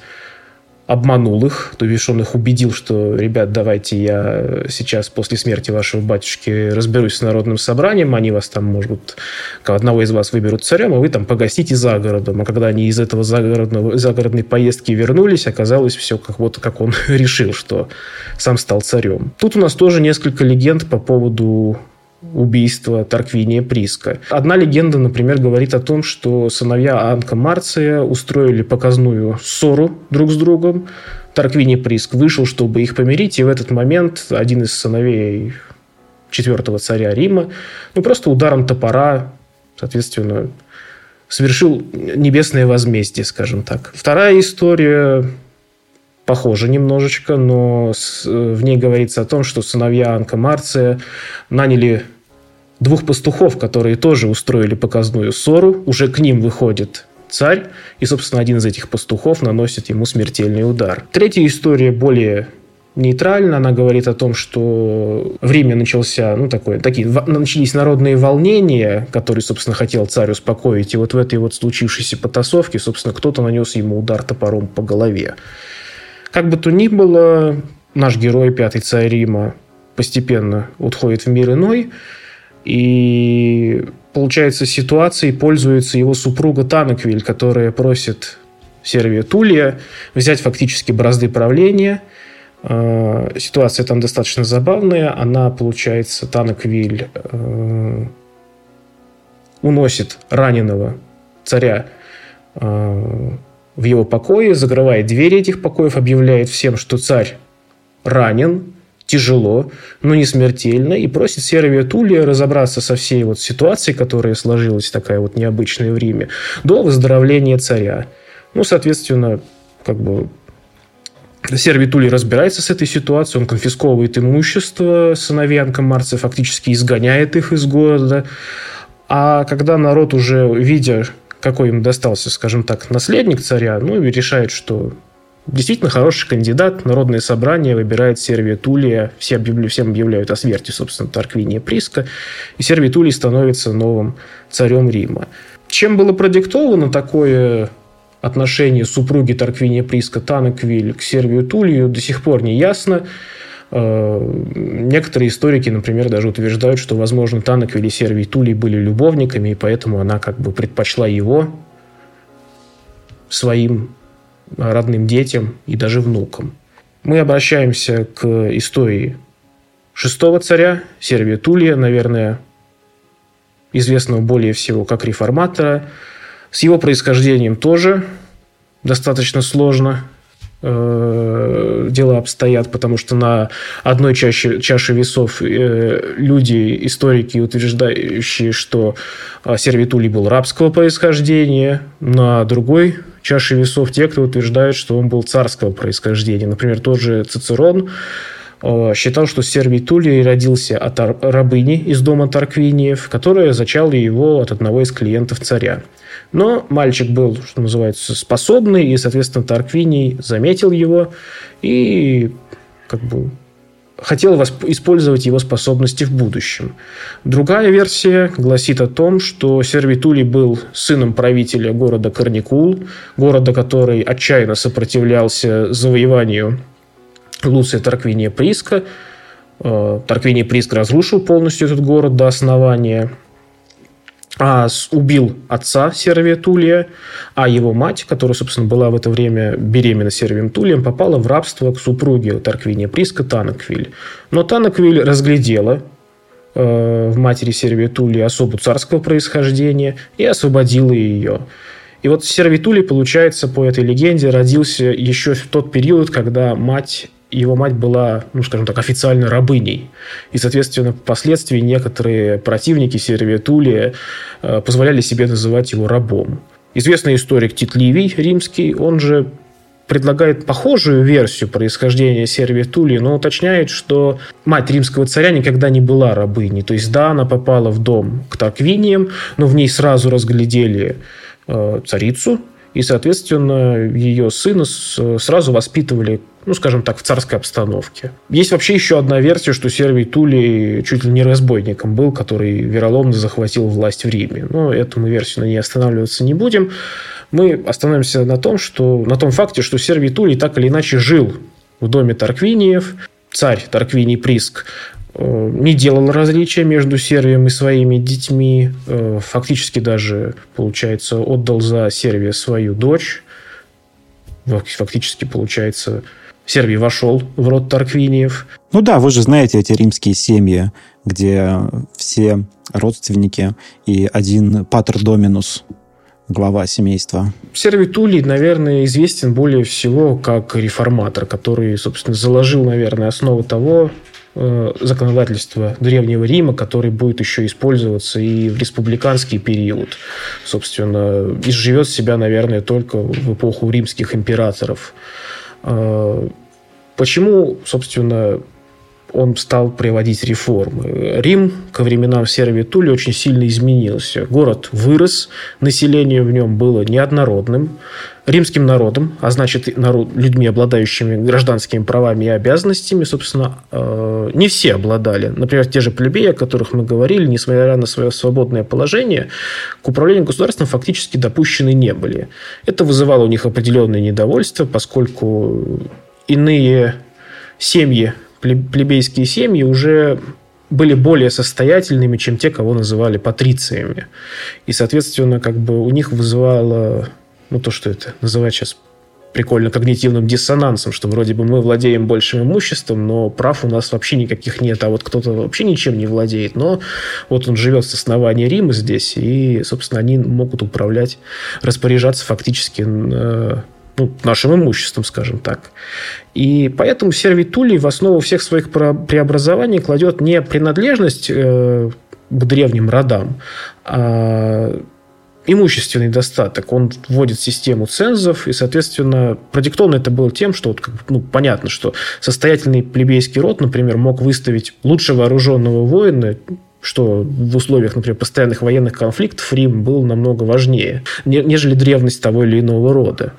S3: обманул их, то бишь он их убедил, что, ребят, давайте я сейчас после смерти вашего батюшки разберусь с народным собранием, они вас там, может быть, одного из вас выберут царем, а вы там погостите за городом. А когда они из этого загородного, загородной поездки вернулись, оказалось все как вот как он <laughs> решил, что сам стал царем. Тут у нас тоже несколько легенд по поводу убийства Тарквиния Приска. Одна легенда, например, говорит о том, что сыновья Анка Марция устроили показную ссору друг с другом. Тарквиний Приск вышел, чтобы их помирить, и в этот момент один из сыновей четвертого царя Рима, ну, просто ударом топора, соответственно, совершил небесное возмездие, скажем так. Вторая история похожа немножечко, но в ней говорится о том, что сыновья Анка Марция наняли двух пастухов, которые тоже устроили показную ссору. Уже к ним выходит царь, и, собственно, один из этих пастухов наносит ему смертельный удар. Третья история более нейтральна. Она говорит о том, что в Риме начался, ну, такое, такие, начались народные волнения, которые, собственно, хотел царь успокоить. И вот в этой вот случившейся потасовке, собственно, кто-то нанес ему удар топором по голове. Как бы то ни было, наш герой, пятый царь Рима, постепенно уходит в мир иной, и получается ситуацией пользуется его супруга Танаквиль, которая просит Сервия Тулия взять фактически бразды правления. А, ситуация там достаточно забавная. Она, получается, Танаквиль э, уносит раненого царя э, в его покое, закрывает двери этих покоев, объявляет всем, что царь ранен, тяжело, но не смертельно, и просит Сервия Тулия разобраться со всей вот ситуацией, которая сложилась такая вот необычная в Риме, до выздоровления царя. Ну, соответственно, как бы Сервий Тулий разбирается с этой ситуацией, он конфисковывает имущество сыновьянкам Марция, фактически изгоняет их из города. А когда народ уже, видя, какой им достался, скажем так, наследник царя, ну и решает, что действительно хороший кандидат, народное собрание выбирает Сервия Тулия, все объявляют, всем объявляют о смерти, собственно, Тарквиния Приска, и Сервий Тулий становится новым царем Рима. Чем было продиктовано такое отношение супруги Тарквиния Приска Танаквиль к Сервию Тулию, до сих пор не ясно. Э, некоторые историки, например, даже утверждают, что, возможно, Танок или Сервий Тулей были любовниками, и поэтому она как бы предпочла его своим родным детям и даже внукам. Мы обращаемся к истории шестого царя, Сервия Тулия, наверное, известного более всего как реформатора. С его происхождением тоже достаточно сложно. Э, дела обстоят, потому что на одной чаше, чаше весов э, люди, историки, утверждающие, что э, Сервитулий был рабского происхождения, на другой чаше весов те, кто утверждает, что он был царского происхождения. Например, тот же Цицерон считал, что Сервий Тулий родился от рабыни из дома Тарквиниев, которая зачала его от одного из клиентов царя. Но мальчик был, что называется, способный, и, соответственно, Тарквиний заметил его и как бы хотел использовать его способности в будущем. Другая версия гласит о том, что Сервитулий был сыном правителя города Карникул, города, который отчаянно сопротивлялся завоеванию Луция Тарквиния Приска. Э, Тарквиний Приск разрушил полностью этот город до основания, а убил отца Сервия Тулия, а его мать, которая, собственно, была в это время беременна Сервием Тулием, попала в рабство к супруге Тарквиния Приска Танаквиль. Но Танаквиль разглядела э, в матери Сервия Тулия особу царского происхождения и освободила ее. И вот Сервитули, получается, по этой легенде родился еще в тот период, когда мать его мать была, ну, скажем так, официально рабыней. И, соответственно, впоследствии некоторые противники Сервия Тулия э, позволяли себе называть его рабом. Известный историк Тит Ливий, римский, он же предлагает похожую версию происхождения Сервия Тулии, но уточняет, что мать римского царя никогда не была рабыней. То есть, да, она попала в дом к Тарквиниям, но в ней сразу разглядели э, царицу, и, соответственно, ее сына сразу воспитывали ну, скажем так, в царской обстановке. Есть вообще еще одна версия, что Сервий Тули чуть ли не разбойником был, который вероломно захватил власть в Риме. Но эту мы версию на ней останавливаться не будем. Мы остановимся на том, что, на том факте, что Сервий Тулей так или иначе жил в доме Тарквиниев. Царь Тарквиний Приск э, не делал различия между Сервием и своими детьми. Э, фактически даже, получается, отдал за Сервия свою дочь. Фактически, получается, Сербий вошел в род Тарквиниев.
S1: Ну да, вы же знаете эти римские семьи, где все родственники и один патер доминус, глава семейства.
S3: Сервий Тулей, наверное, известен более всего как реформатор, который, собственно, заложил, наверное, основу того э, законодательства Древнего Рима, который будет еще использоваться и в республиканский период. Собственно, изживет себя, наверное, только в эпоху римских императоров. А, почему, собственно, он стал приводить реформы. Рим ко временам Сервии Тули очень сильно изменился. Город вырос, население в нем было неоднородным. Римским народом, а значит народ, людьми, обладающими гражданскими правами и обязанностями, собственно, э, не все обладали. Например, те же плебеи, о которых мы говорили, несмотря на свое свободное положение, к управлению государством фактически допущены не были. Это вызывало у них определенное недовольство, поскольку иные семьи плебейские семьи уже были более состоятельными, чем те, кого называли патрициями. И, соответственно, как бы у них вызывало, ну, то, что это называть сейчас прикольно когнитивным диссонансом, что вроде бы мы владеем большим имуществом, но прав у нас вообще никаких нет, а вот кто-то вообще ничем не владеет, но вот он живет с основания Рима здесь, и, собственно, они могут управлять, распоряжаться фактически э, ну, нашим имуществом, скажем так. И поэтому сервитулий в основу всех своих преобразований кладет не принадлежность э, к древним родам, а имущественный достаток. Он вводит систему цензов, и, соответственно, продиктовано это было тем, что вот, ну, понятно, что состоятельный плебейский род, например, мог выставить лучше вооруженного воина, что в условиях, например, постоянных военных конфликтов Рим был намного важнее, нежели древность того или иного рода.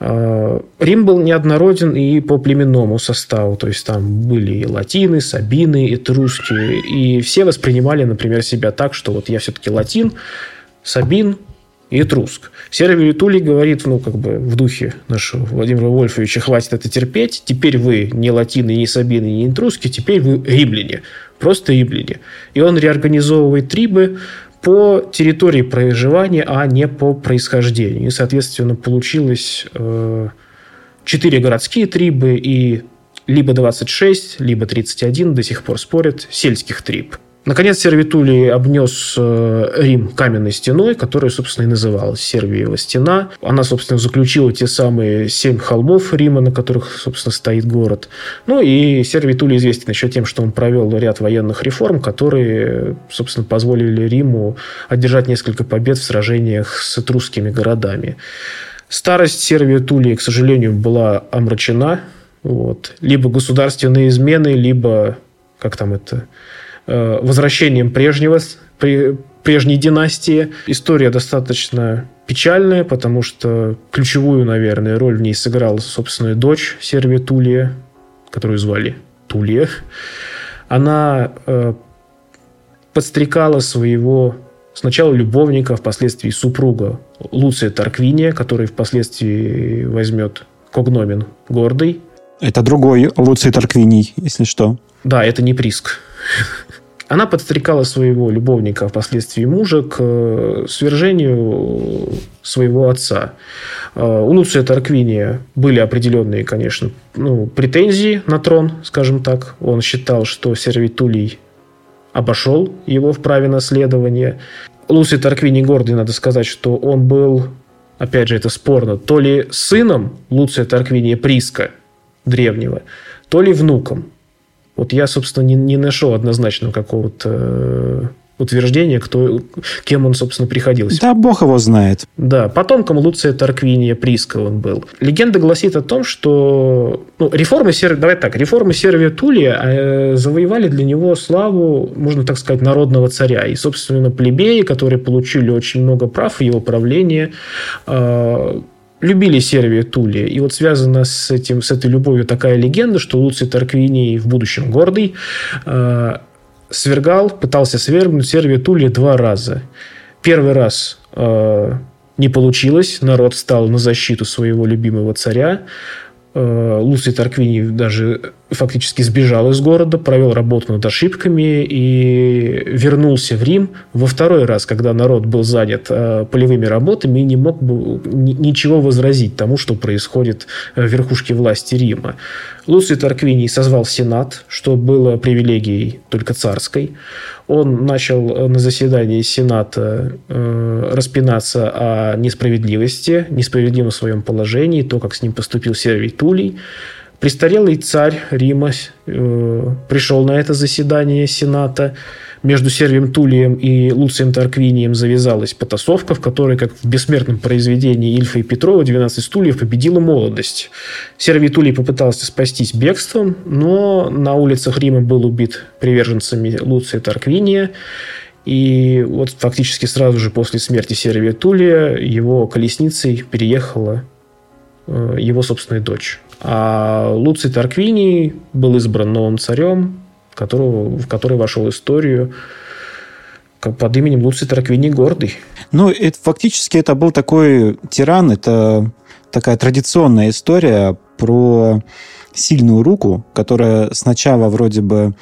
S3: Э, Рим был неоднороден и по племенному составу, то есть там были и латины, сабины, этруски, и все воспринимали, например, себя так, что вот я все-таки латин, сабин и этруск. Сервий Тулей говорит, ну, как бы в духе нашего Владимира Вольфовича, хватит это терпеть, теперь вы не латины, не сабины, не этруски, теперь вы римляне, просто римляне. И он реорганизовывает трибы, по территории проживания, а не по происхождению. И, соответственно, получилось э, 4 городские трибы и либо 26, либо 31, до сих пор спорят, сельских триб. Наконец, Сервитулий обнес э, Рим каменной стеной, которая, собственно, и называлась Сервиева стена. Она, собственно, заключила те самые семь холмов Рима, на которых, собственно, стоит город. Ну и Сервитулий известен еще тем, что он провел ряд военных реформ, которые, собственно, позволили Риму одержать несколько побед в сражениях с этрусскими городами. Старость Сервии Тулии, к сожалению, была омрачена. Вот. Либо государственные измены, либо, как там это, возвращением прежнего, прежней династии. История достаточно печальная, потому что ключевую, наверное, роль в ней сыграла собственная дочь Сервия Тулия, которую звали Тулия. Она э, подстрекала своего сначала любовника, впоследствии супруга Луция Тарквиния, который впоследствии возьмет когномен Гордый.
S1: Это другой Луций Тарквиний, если что.
S3: Да, это не Приск. Она подстрекала своего любовника, впоследствии мужа, к э, свержению своего отца. Э, у Луция Тарквиния были определенные, конечно, ну, претензии на трон, скажем так. Он считал, что Сервитулий обошел его в праве наследования. Луций Тарквиний гордый, надо сказать, что он был, опять же, это спорно, то ли сыном Луция Тарквиния Приска древнего, то ли внуком. Вот я, собственно, не, не нашел однозначного какого-то э, утверждения, кто, кем он, собственно, приходился.
S1: Да, бог его знает.
S3: Да, потомком Луция Тарквиния Приска он был. Легенда гласит о том, что ну, реформы, давай так, реформы Сервия Тулия э, завоевали для него славу, можно так сказать, народного царя. И, собственно, плебеи, которые получили очень много прав в его правлении, э, любили Сервия Тулия. И вот связана с, этим, с этой любовью такая легенда, что Луций Тарквиний, в будущем гордый, э, свергал, пытался свергнуть Сервия Тулия два раза. Первый раз э, не получилось, народ встал на защиту своего любимого царя. Э, Луций Тарквини даже фактически сбежал из города, провел работу над ошибками и вернулся в Рим во второй раз, когда народ был занят э, полевыми работами и не мог бы ничего возразить тому, что происходит в верхушке власти Рима. Луций Тарквиний созвал Сенат, что было привилегией только царской. Он начал э, на заседании Сената э, распинаться о несправедливости, несправедливом своем положении, то, как с ним поступил Сервий Тулей. Престарелый царь Рима э, пришел на это заседание Сената – между Сервием Тулием и Луцием Тарквинием завязалась потасовка, в которой, как в бессмертном произведении Ильфа и Петрова, 12 стульев победила молодость. Сервий Тулий попытался спастись бегством, но на улицах Рима был убит приверженцами Луция Тарквиния. И вот фактически сразу же после смерти Сервия Тулия его колесницей переехала его собственная дочь. А Луций Тарквиний был избран новым царем, которого, в который вошел в историю под именем Луций Тараквини Гордый.
S1: Ну, это, фактически это был такой тиран, это такая традиционная история про сильную руку, которая сначала вроде бы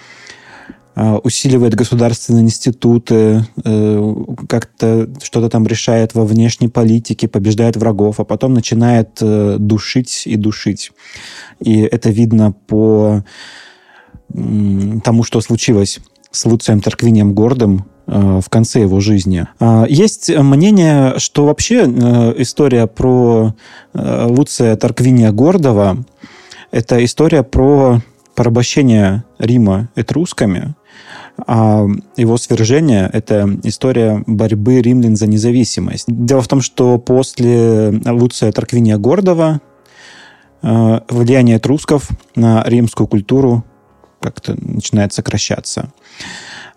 S1: усиливает государственные институты, э, как-то что-то там решает во внешней политике, побеждает врагов, а потом начинает э, душить и душить. И это видно по тому, что случилось с Луцием Тарквинием Гордом э, в конце его жизни. А, есть мнение, что вообще э, история про э, Луция Тарквиния Гордова – это история про порабощение Рима этрусками, а его свержение – это история борьбы римлян за независимость. Дело в том, что после Луция Тарквиния Гордова влияние этрусков на римскую культуру как-то начинает сокращаться.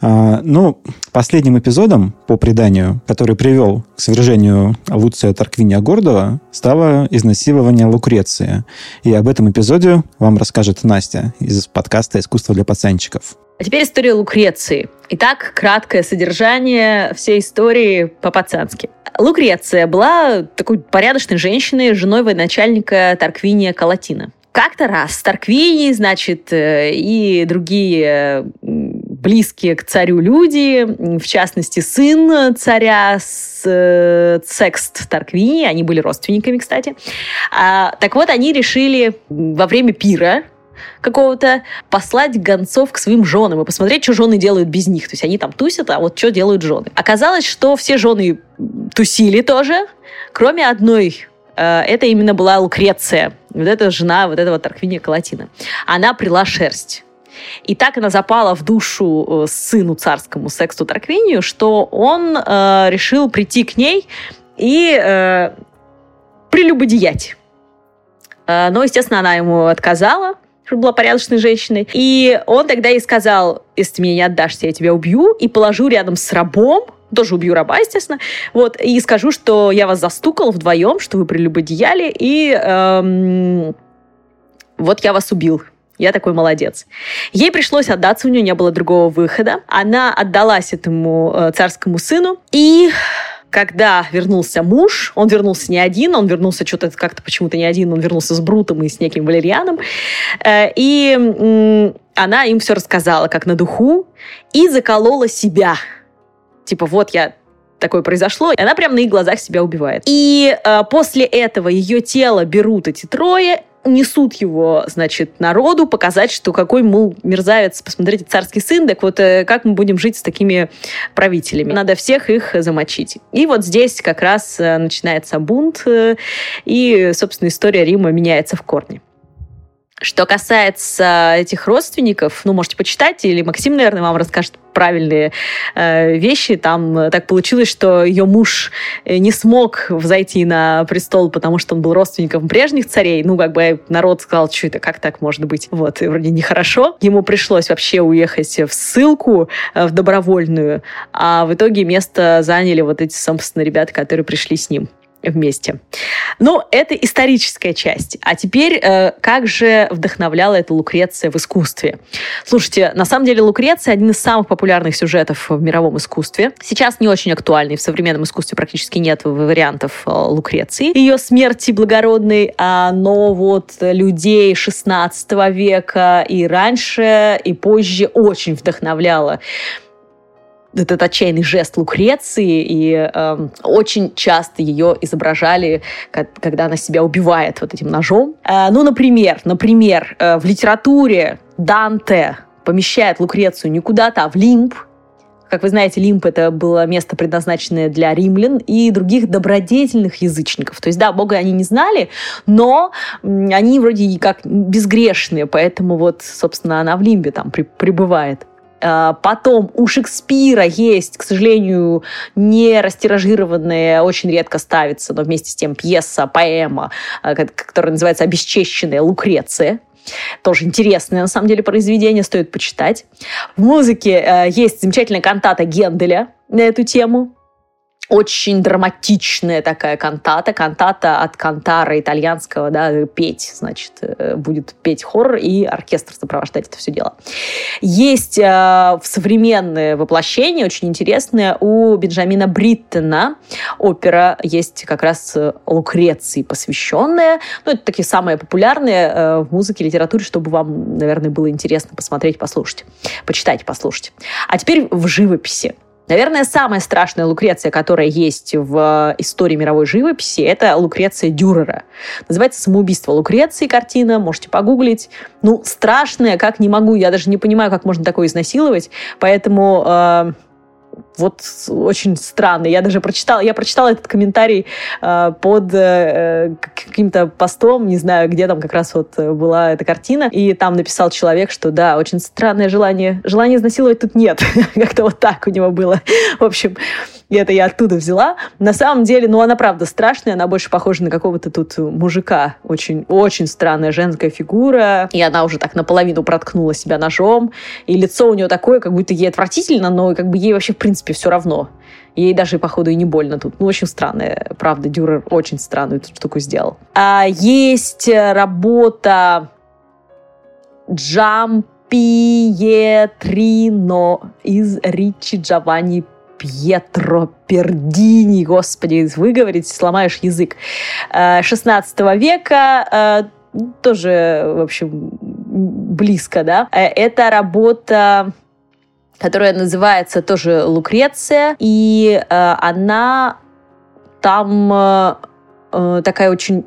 S1: А, ну, последним эпизодом по преданию, который привел к свержению Луция Тарквиния Гордова, стало изнасилование Лукреции. И об этом эпизоде вам расскажет Настя из подкаста «Искусство для пацанчиков».
S2: А теперь история Лукреции. Итак, краткое содержание всей истории по-пацански. Лукреция была такой порядочной женщиной, женой военачальника Тарквиния Калатина. Как-то раз Тарквини, значит, э, и другие близкие к царю люди, в частности, сын царя э, Секст Тарквини, они были родственниками, кстати. А, так вот, они решили во время пира какого-то послать гонцов к своим женам и посмотреть, что жены делают без них. То есть они там тусят, а вот что делают жены. Оказалось, что все жены тусили тоже, кроме одной Э, это именно была Лукреция, вот эта жена вот этого Тарквиния Калатина. Она прила шерсть. И так она запала в душу э, сыну царскому Сексту Тарквинию, что он э, решил прийти к ней и э, прелюбодеять. Э, но, естественно, она ему отказала, была порядочной женщиной. И он тогда ей сказал, если ты меня не отдашься, я тебя убью, и положу рядом с рабом, тоже убью раба, естественно, вот, и скажу, что я вас застукал вдвоем, что вы прелюбодеяли, и эм, вот я вас убил. Я такой молодец. Ей пришлось отдаться, у нее не было другого выхода. Она отдалась этому э, царскому сыну, и когда вернулся муж, он вернулся не один, он вернулся что-то как-то почему-то не один, он вернулся с Брутом и с неким Валерианом. Э, и она им все рассказала, как на духу, и заколола себя – типа, вот я такое произошло, и она прямо на их глазах себя убивает. И э, после этого ее тело берут эти трое, несут его, значит, народу, показать, что какой, мол, мерзавец, посмотрите, царский сын, так вот э, как мы будем жить с такими правителями. Надо всех их замочить. И вот здесь как раз э, начинается бунт, э, и, собственно, история Рима меняется в корне. Что касается этих родственников, ну, можете почитать, или Максим, наверное, вам расскажет правильные э, вещи. Там э, так получилось, что ее муж э, не смог взойти на престол, потому что он был родственником прежних царей. Ну, как бы народ сказал, что это, как так может быть? Вот, и вроде нехорошо. Ему пришлось вообще уехать в ссылку, э, в добровольную, а в итоге место заняли вот эти, собственно, ребята, которые пришли с ним вместе. Но это историческая часть. А теперь, э, как же вдохновляла эта Лукреция в искусстве? Слушайте, на самом деле Лукреция один из самых популярных сюжетов в мировом искусстве. Сейчас не очень актуальный. В современном искусстве практически нет вариантов э, Лукреции. Ее смерти благородной, а, но вот людей 16 века и раньше, и позже очень вдохновляла этот отчаянный жест Лукреции, и э, очень часто ее изображали, как, когда она себя убивает вот этим ножом. Э, ну, например, например, э, в литературе Данте помещает Лукрецию не куда-то, а в Лимб. Как вы знаете, Лимб это было место, предназначенное для римлян и других добродетельных язычников. То есть, да, Бога они не знали, но они вроде как безгрешные, поэтому вот, собственно, она в Лимбе там пребывает. А, потом у Шекспира есть, к сожалению, не растиражированная, очень редко ставится, но вместе с тем пьеса, поэма, а, которая называется «Обесчещенная Лукреция». Тоже интересное, на самом деле, произведение, стоит почитать. В музыке а, есть замечательная кантата Генделя на эту тему очень драматичная такая кантата, кантата от кантара итальянского, да, петь, значит, э, будет петь хор и оркестр сопровождать это все дело. Есть э, современное воплощение, очень интересное, у Бенджамина Бриттена опера есть как раз э, Лукреции посвященная. Ну, это такие самые популярные э, в музыке, литературе, чтобы вам, наверное, было интересно посмотреть, послушать, почитать, послушать. А теперь в живописи. Наверное, самая страшная Лукреция, которая есть в истории мировой живописи, это Лукреция Дюрера. Называется «Самоубийство Лукреции» картина, можете погуглить. Ну, страшная, как не могу, я даже не понимаю, как можно такое изнасиловать, поэтому... Э, вот очень странно. Я даже прочитала, я прочитала этот комментарий э, под э, каким-то постом, не знаю, где там как раз вот была эта картина, и там написал человек, что да, очень странное желание, желание изнасиловать тут нет. <laughs> Как-то вот так у него было. В общем, и это я оттуда взяла. На самом деле, ну, она правда страшная, она больше похожа на какого-то тут мужика. Очень, очень странная женская фигура. И она уже так наполовину проткнула себя ножом. И лицо у нее такое, как будто ей отвратительно, но как бы ей вообще, в принципе, все равно. Ей даже, походу, и не больно тут. Ну, очень странная, правда, Дюрер очень странную эту штуку сделал. А есть работа Джам Пьетрино из Ричи Джованни Пьетро Пердини, господи, выговорить, сломаешь язык. 16 э, века, э, тоже, в общем, близко, да. Э, это работа которая называется тоже Лукреция, и она там такая очень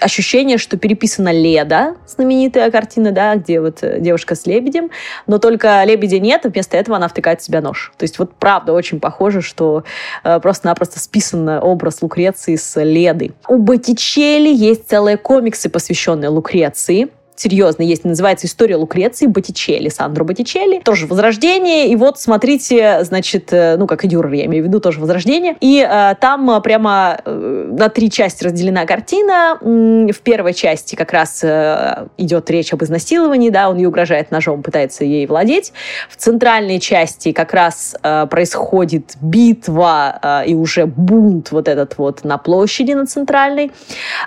S2: ощущение, что переписана Леда, знаменитая картина, да, где вот э, девушка с лебедем, но только лебедя нет, и вместо этого она втыкает в себя нож. То есть вот правда очень похоже, что э, просто-напросто списан образ Лукреции с Ледой. У Боттичелли есть целые комиксы, посвященные Лукреции серьезно есть, называется «История Лукреции» Боттичелли, Сандро Боттичелли. Тоже «Возрождение». И вот смотрите, значит, э, ну, как и Дюрер, я имею в виду, тоже «Возрождение». И э, там прямо э, на три части разделена картина. В первой части как раз э, идет речь об изнасиловании, да, он ей угрожает ножом, пытается ей владеть. В центральной части как раз э, происходит битва э, и уже бунт вот этот вот на площади на центральной.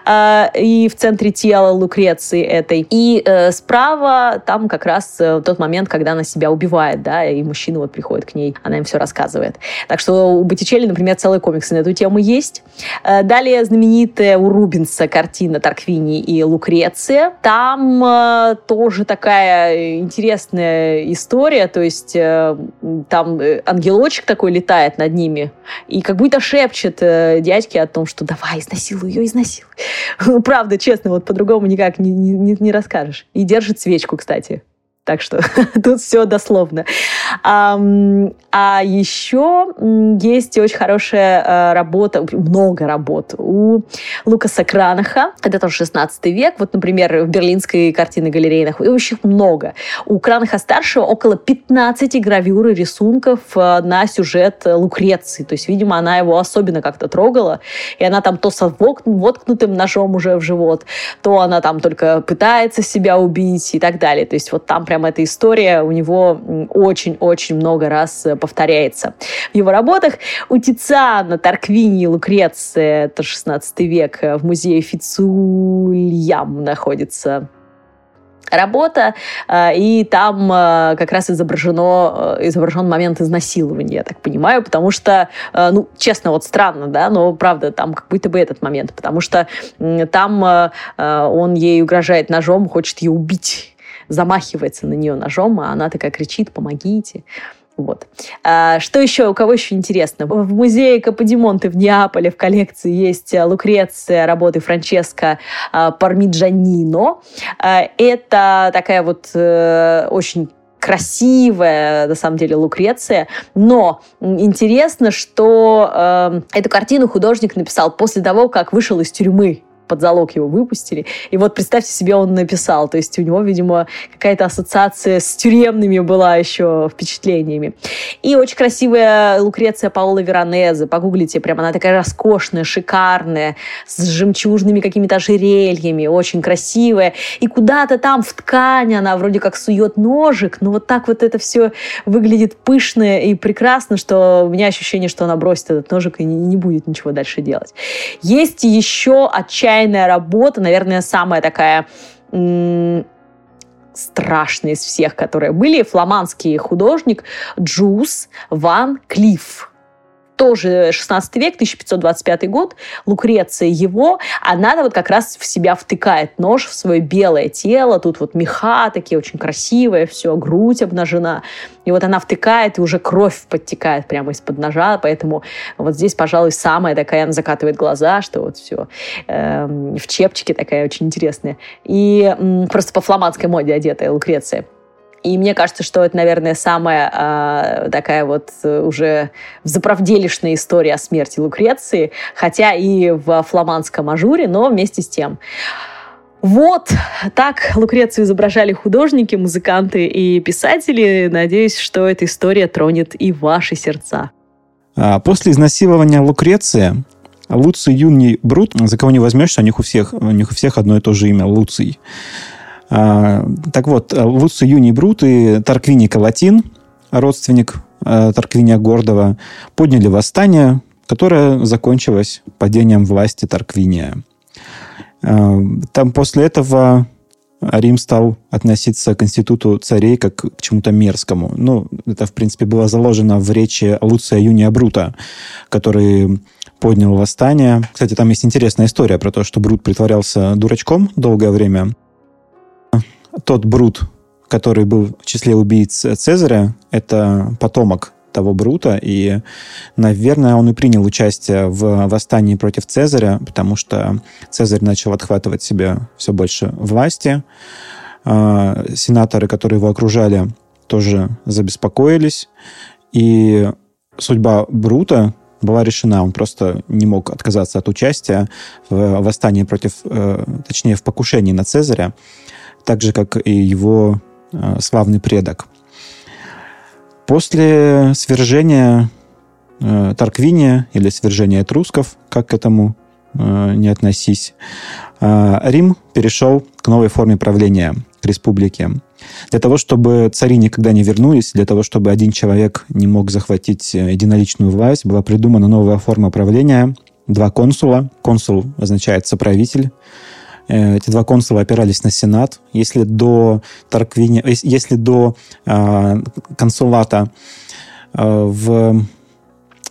S2: Э, и в центре тела Лукреции этой. И э, справа там как раз э, тот момент, когда она себя убивает, да, и мужчина вот приходит к ней, она им все рассказывает. Так что у Боттичелли, например, целые комиксы на эту тему есть. Э, далее знаменитая у Рубинса картина Тарквини и Лукреция. Там э, тоже такая интересная история, то есть э, там э, ангелочек такой летает над ними и как будто шепчет э, дядьке о том, что давай, изнасилуй ее, изнасилуй. <laughs> Правда, честно, вот по-другому никак не, не, не расскажешь. И держит свечку, кстати. Так что <laughs> тут все дословно. А, а еще есть очень хорошая э, работа, много работ у Лукаса Кранаха. Это тоже 16 век. Вот, например, в берлинской картине галерейных. И очень много. У Кранаха-старшего около 15 гравюр и рисунков э, на сюжет Лукреции. То есть, видимо, она его особенно как-то трогала. И она там то с воткнутым ножом уже в живот, то она там только пытается себя убить и так далее. То есть, вот там прям эта история у него очень-очень много раз э, повторяется. В его работах у Тициана, Тарквини Лукреция, это 16 век, э, в музее Фицульям находится работа, э, и там как раз изображено, изображен момент изнасилования, я так понимаю, потому что, ну, честно, вот странно, да, но правда, там как будто бы этот момент, потому что там он ей угрожает ножом, хочет ее убить замахивается на нее ножом, а она такая кричит «помогите». Вот. А, что еще? У кого еще интересно? В музее Каподимонте в Неаполе в коллекции есть э, Лукреция работы Франческо а, Пармиджанино. А, это такая вот э, очень красивая, на самом деле, Лукреция. Но интересно, что э, эту картину художник написал после того, как вышел из тюрьмы под залог его выпустили. И вот представьте себе, он написал. То есть у него, видимо, какая-то ассоциация с тюремными была еще впечатлениями. И очень красивая Лукреция Паула Веронезе. Погуглите, прям она такая роскошная, шикарная, с жемчужными какими-то ожерельями, очень красивая. И куда-то там в ткани она вроде как сует ножик, но вот так вот это все выглядит пышно и прекрасно, что у меня ощущение, что она бросит этот ножик и не будет ничего дальше делать. Есть еще отчаяние отчаянная работа, наверное, самая такая страшная из всех, которые были. Фламандский художник Джус Ван Клифф тоже 16 век, 1525 год, Лукреция его, она вот как раз в себя втыкает нож в свое белое тело, тут вот меха такие очень красивые, все, грудь обнажена, и вот она втыкает, и уже кровь подтекает прямо из-под ножа, поэтому вот здесь, пожалуй, самая такая, она закатывает глаза, что вот все э, эм, в чепчике такая очень интересная, и э, просто по фламандской моде одетая Лукреция. И мне кажется, что это, наверное, самая э, такая вот э, уже заправделишная история о смерти Лукреции, хотя и в фламандском ажуре, но вместе с тем. Вот так Лукрецию изображали художники, музыканты и писатели. Надеюсь, что эта история тронет и ваши сердца.
S1: А после изнасилования Лукреции Луций Юний Брут, за кого не возьмешься, у них у всех, у них у всех одно и то же имя Луций. А, так вот, Луций Юний Брут и Тарквини Калатин, родственник а, Тарквиния Гордова, подняли восстание, которое закончилось падением власти Тарквиния. А, там после этого Рим стал относиться к институту царей как к чему-то мерзкому. Ну, это, в принципе, было заложено в речи Луция Юния Брута, который поднял восстание. Кстати, там есть интересная история про то, что Брут притворялся дурачком долгое время, тот Брут, который был в числе убийц Цезаря, это потомок того Брута, и, наверное, он и принял участие в восстании против Цезаря, потому что Цезарь начал отхватывать себе все больше власти. А, сенаторы, которые его окружали, тоже забеспокоились, и судьба Брута была решена. Он просто не мог отказаться от участия в восстании против, э, точнее, в покушении на Цезаря, так же, как и его э, славный предок. После свержения э, Тарквиния или свержения этрусков, как к этому не относись, Рим перешел к новой форме правления, к республике. Для того, чтобы цари никогда не вернулись, для того, чтобы один человек не мог захватить э, единоличную власть, была придумана новая форма правления. Два консула. Консул означает соправитель. Э, эти два консула опирались на Сенат. Если до, Тарквини, э, если до э, консулата э, в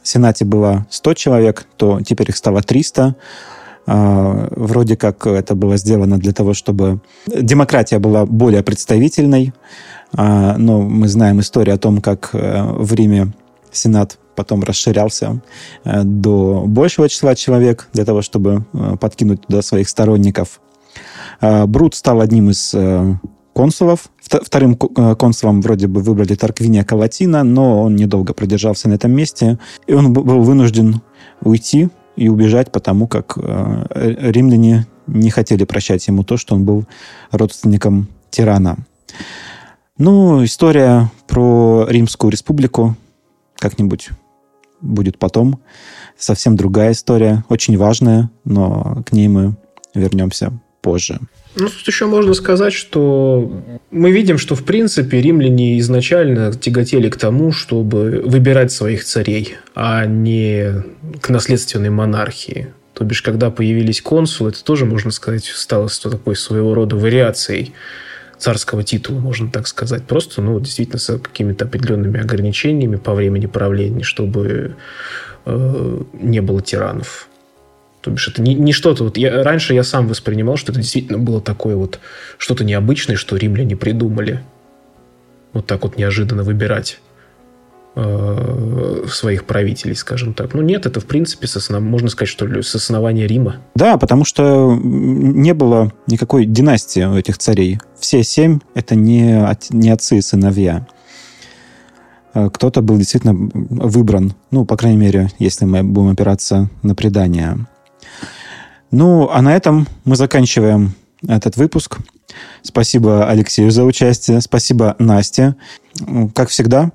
S1: Сенате было 100 человек, то теперь их стало 300. А, вроде как это было сделано для того, чтобы демократия была более представительной. А, но мы знаем историю о том, как э, в Риме Сенат потом расширялся э, до большего числа человек для того, чтобы э, подкинуть туда своих сторонников. А, Брут стал одним из консулов. Вторым консулом вроде бы выбрали Тарквиния Калатина, но он недолго продержался на этом месте, и он был вынужден уйти и убежать, потому как э, римляне не хотели прощать ему то, что он был родственником тирана. Ну, история про Римскую республику как-нибудь будет потом. Совсем другая история, очень важная, но к ней мы вернемся позже.
S3: Ну, тут еще можно сказать, что мы видим, что, в принципе, римляне изначально тяготели к тому, чтобы выбирать своих царей, а не к наследственной монархии. То бишь, когда появились консулы, это тоже, можно сказать, стало такой своего рода вариацией царского титула, можно так сказать. Просто, ну, действительно, с какими-то определенными ограничениями по времени правления, чтобы э, не было тиранов. То бишь это не, не что-то... Вот я, раньше я сам воспринимал, что это действительно было такое вот что-то необычное, что римляне придумали. Вот так вот неожиданно выбирать э, своих правителей, скажем так. Ну нет, это в принципе с основ... можно сказать, что ли, с основания Рима.
S1: Да, потому что не было никакой династии у этих царей. Все семь – это не, не отцы и сыновья. Э, кто-то был действительно выбран, ну, по крайней мере, если мы будем опираться на предание. Ну, а на этом мы заканчиваем этот выпуск. Спасибо Алексею за участие. Спасибо Насте. Как всегда,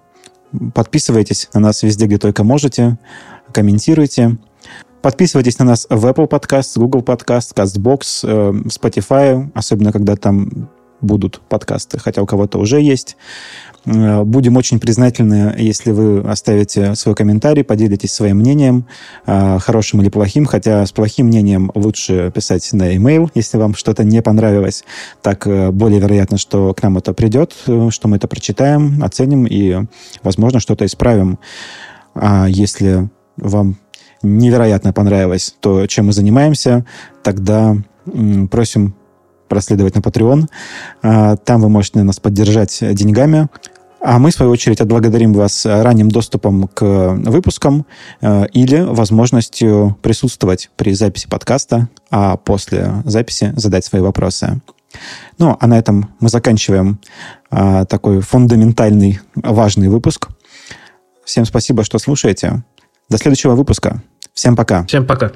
S1: подписывайтесь на нас везде, где только можете. Комментируйте. Подписывайтесь на нас в Apple Podcast, Google Podcast, CastBox, э, Spotify, особенно когда там будут подкасты, хотя у кого-то уже есть. Э, будем очень признательны, если вы оставите свой комментарий, поделитесь своим мнением, э, хорошим или плохим, хотя с плохим мнением лучше писать на e-mail, если вам что-то не понравилось. Так э, более вероятно, что к нам это придет, что мы это прочитаем, оценим и, возможно, что-то исправим. А если вам невероятно понравилось то, чем мы занимаемся, тогда просим проследовать на Patreon. Там вы можете нас поддержать деньгами. А мы, в свою очередь, отблагодарим вас ранним доступом к выпускам э, или возможностью присутствовать при записи подкаста, а после записи задать свои вопросы. Ну, а на этом мы заканчиваем э, такой фундаментальный, важный выпуск. Всем спасибо, что слушаете. До следующего выпуска. Всем пока.
S3: Всем пока.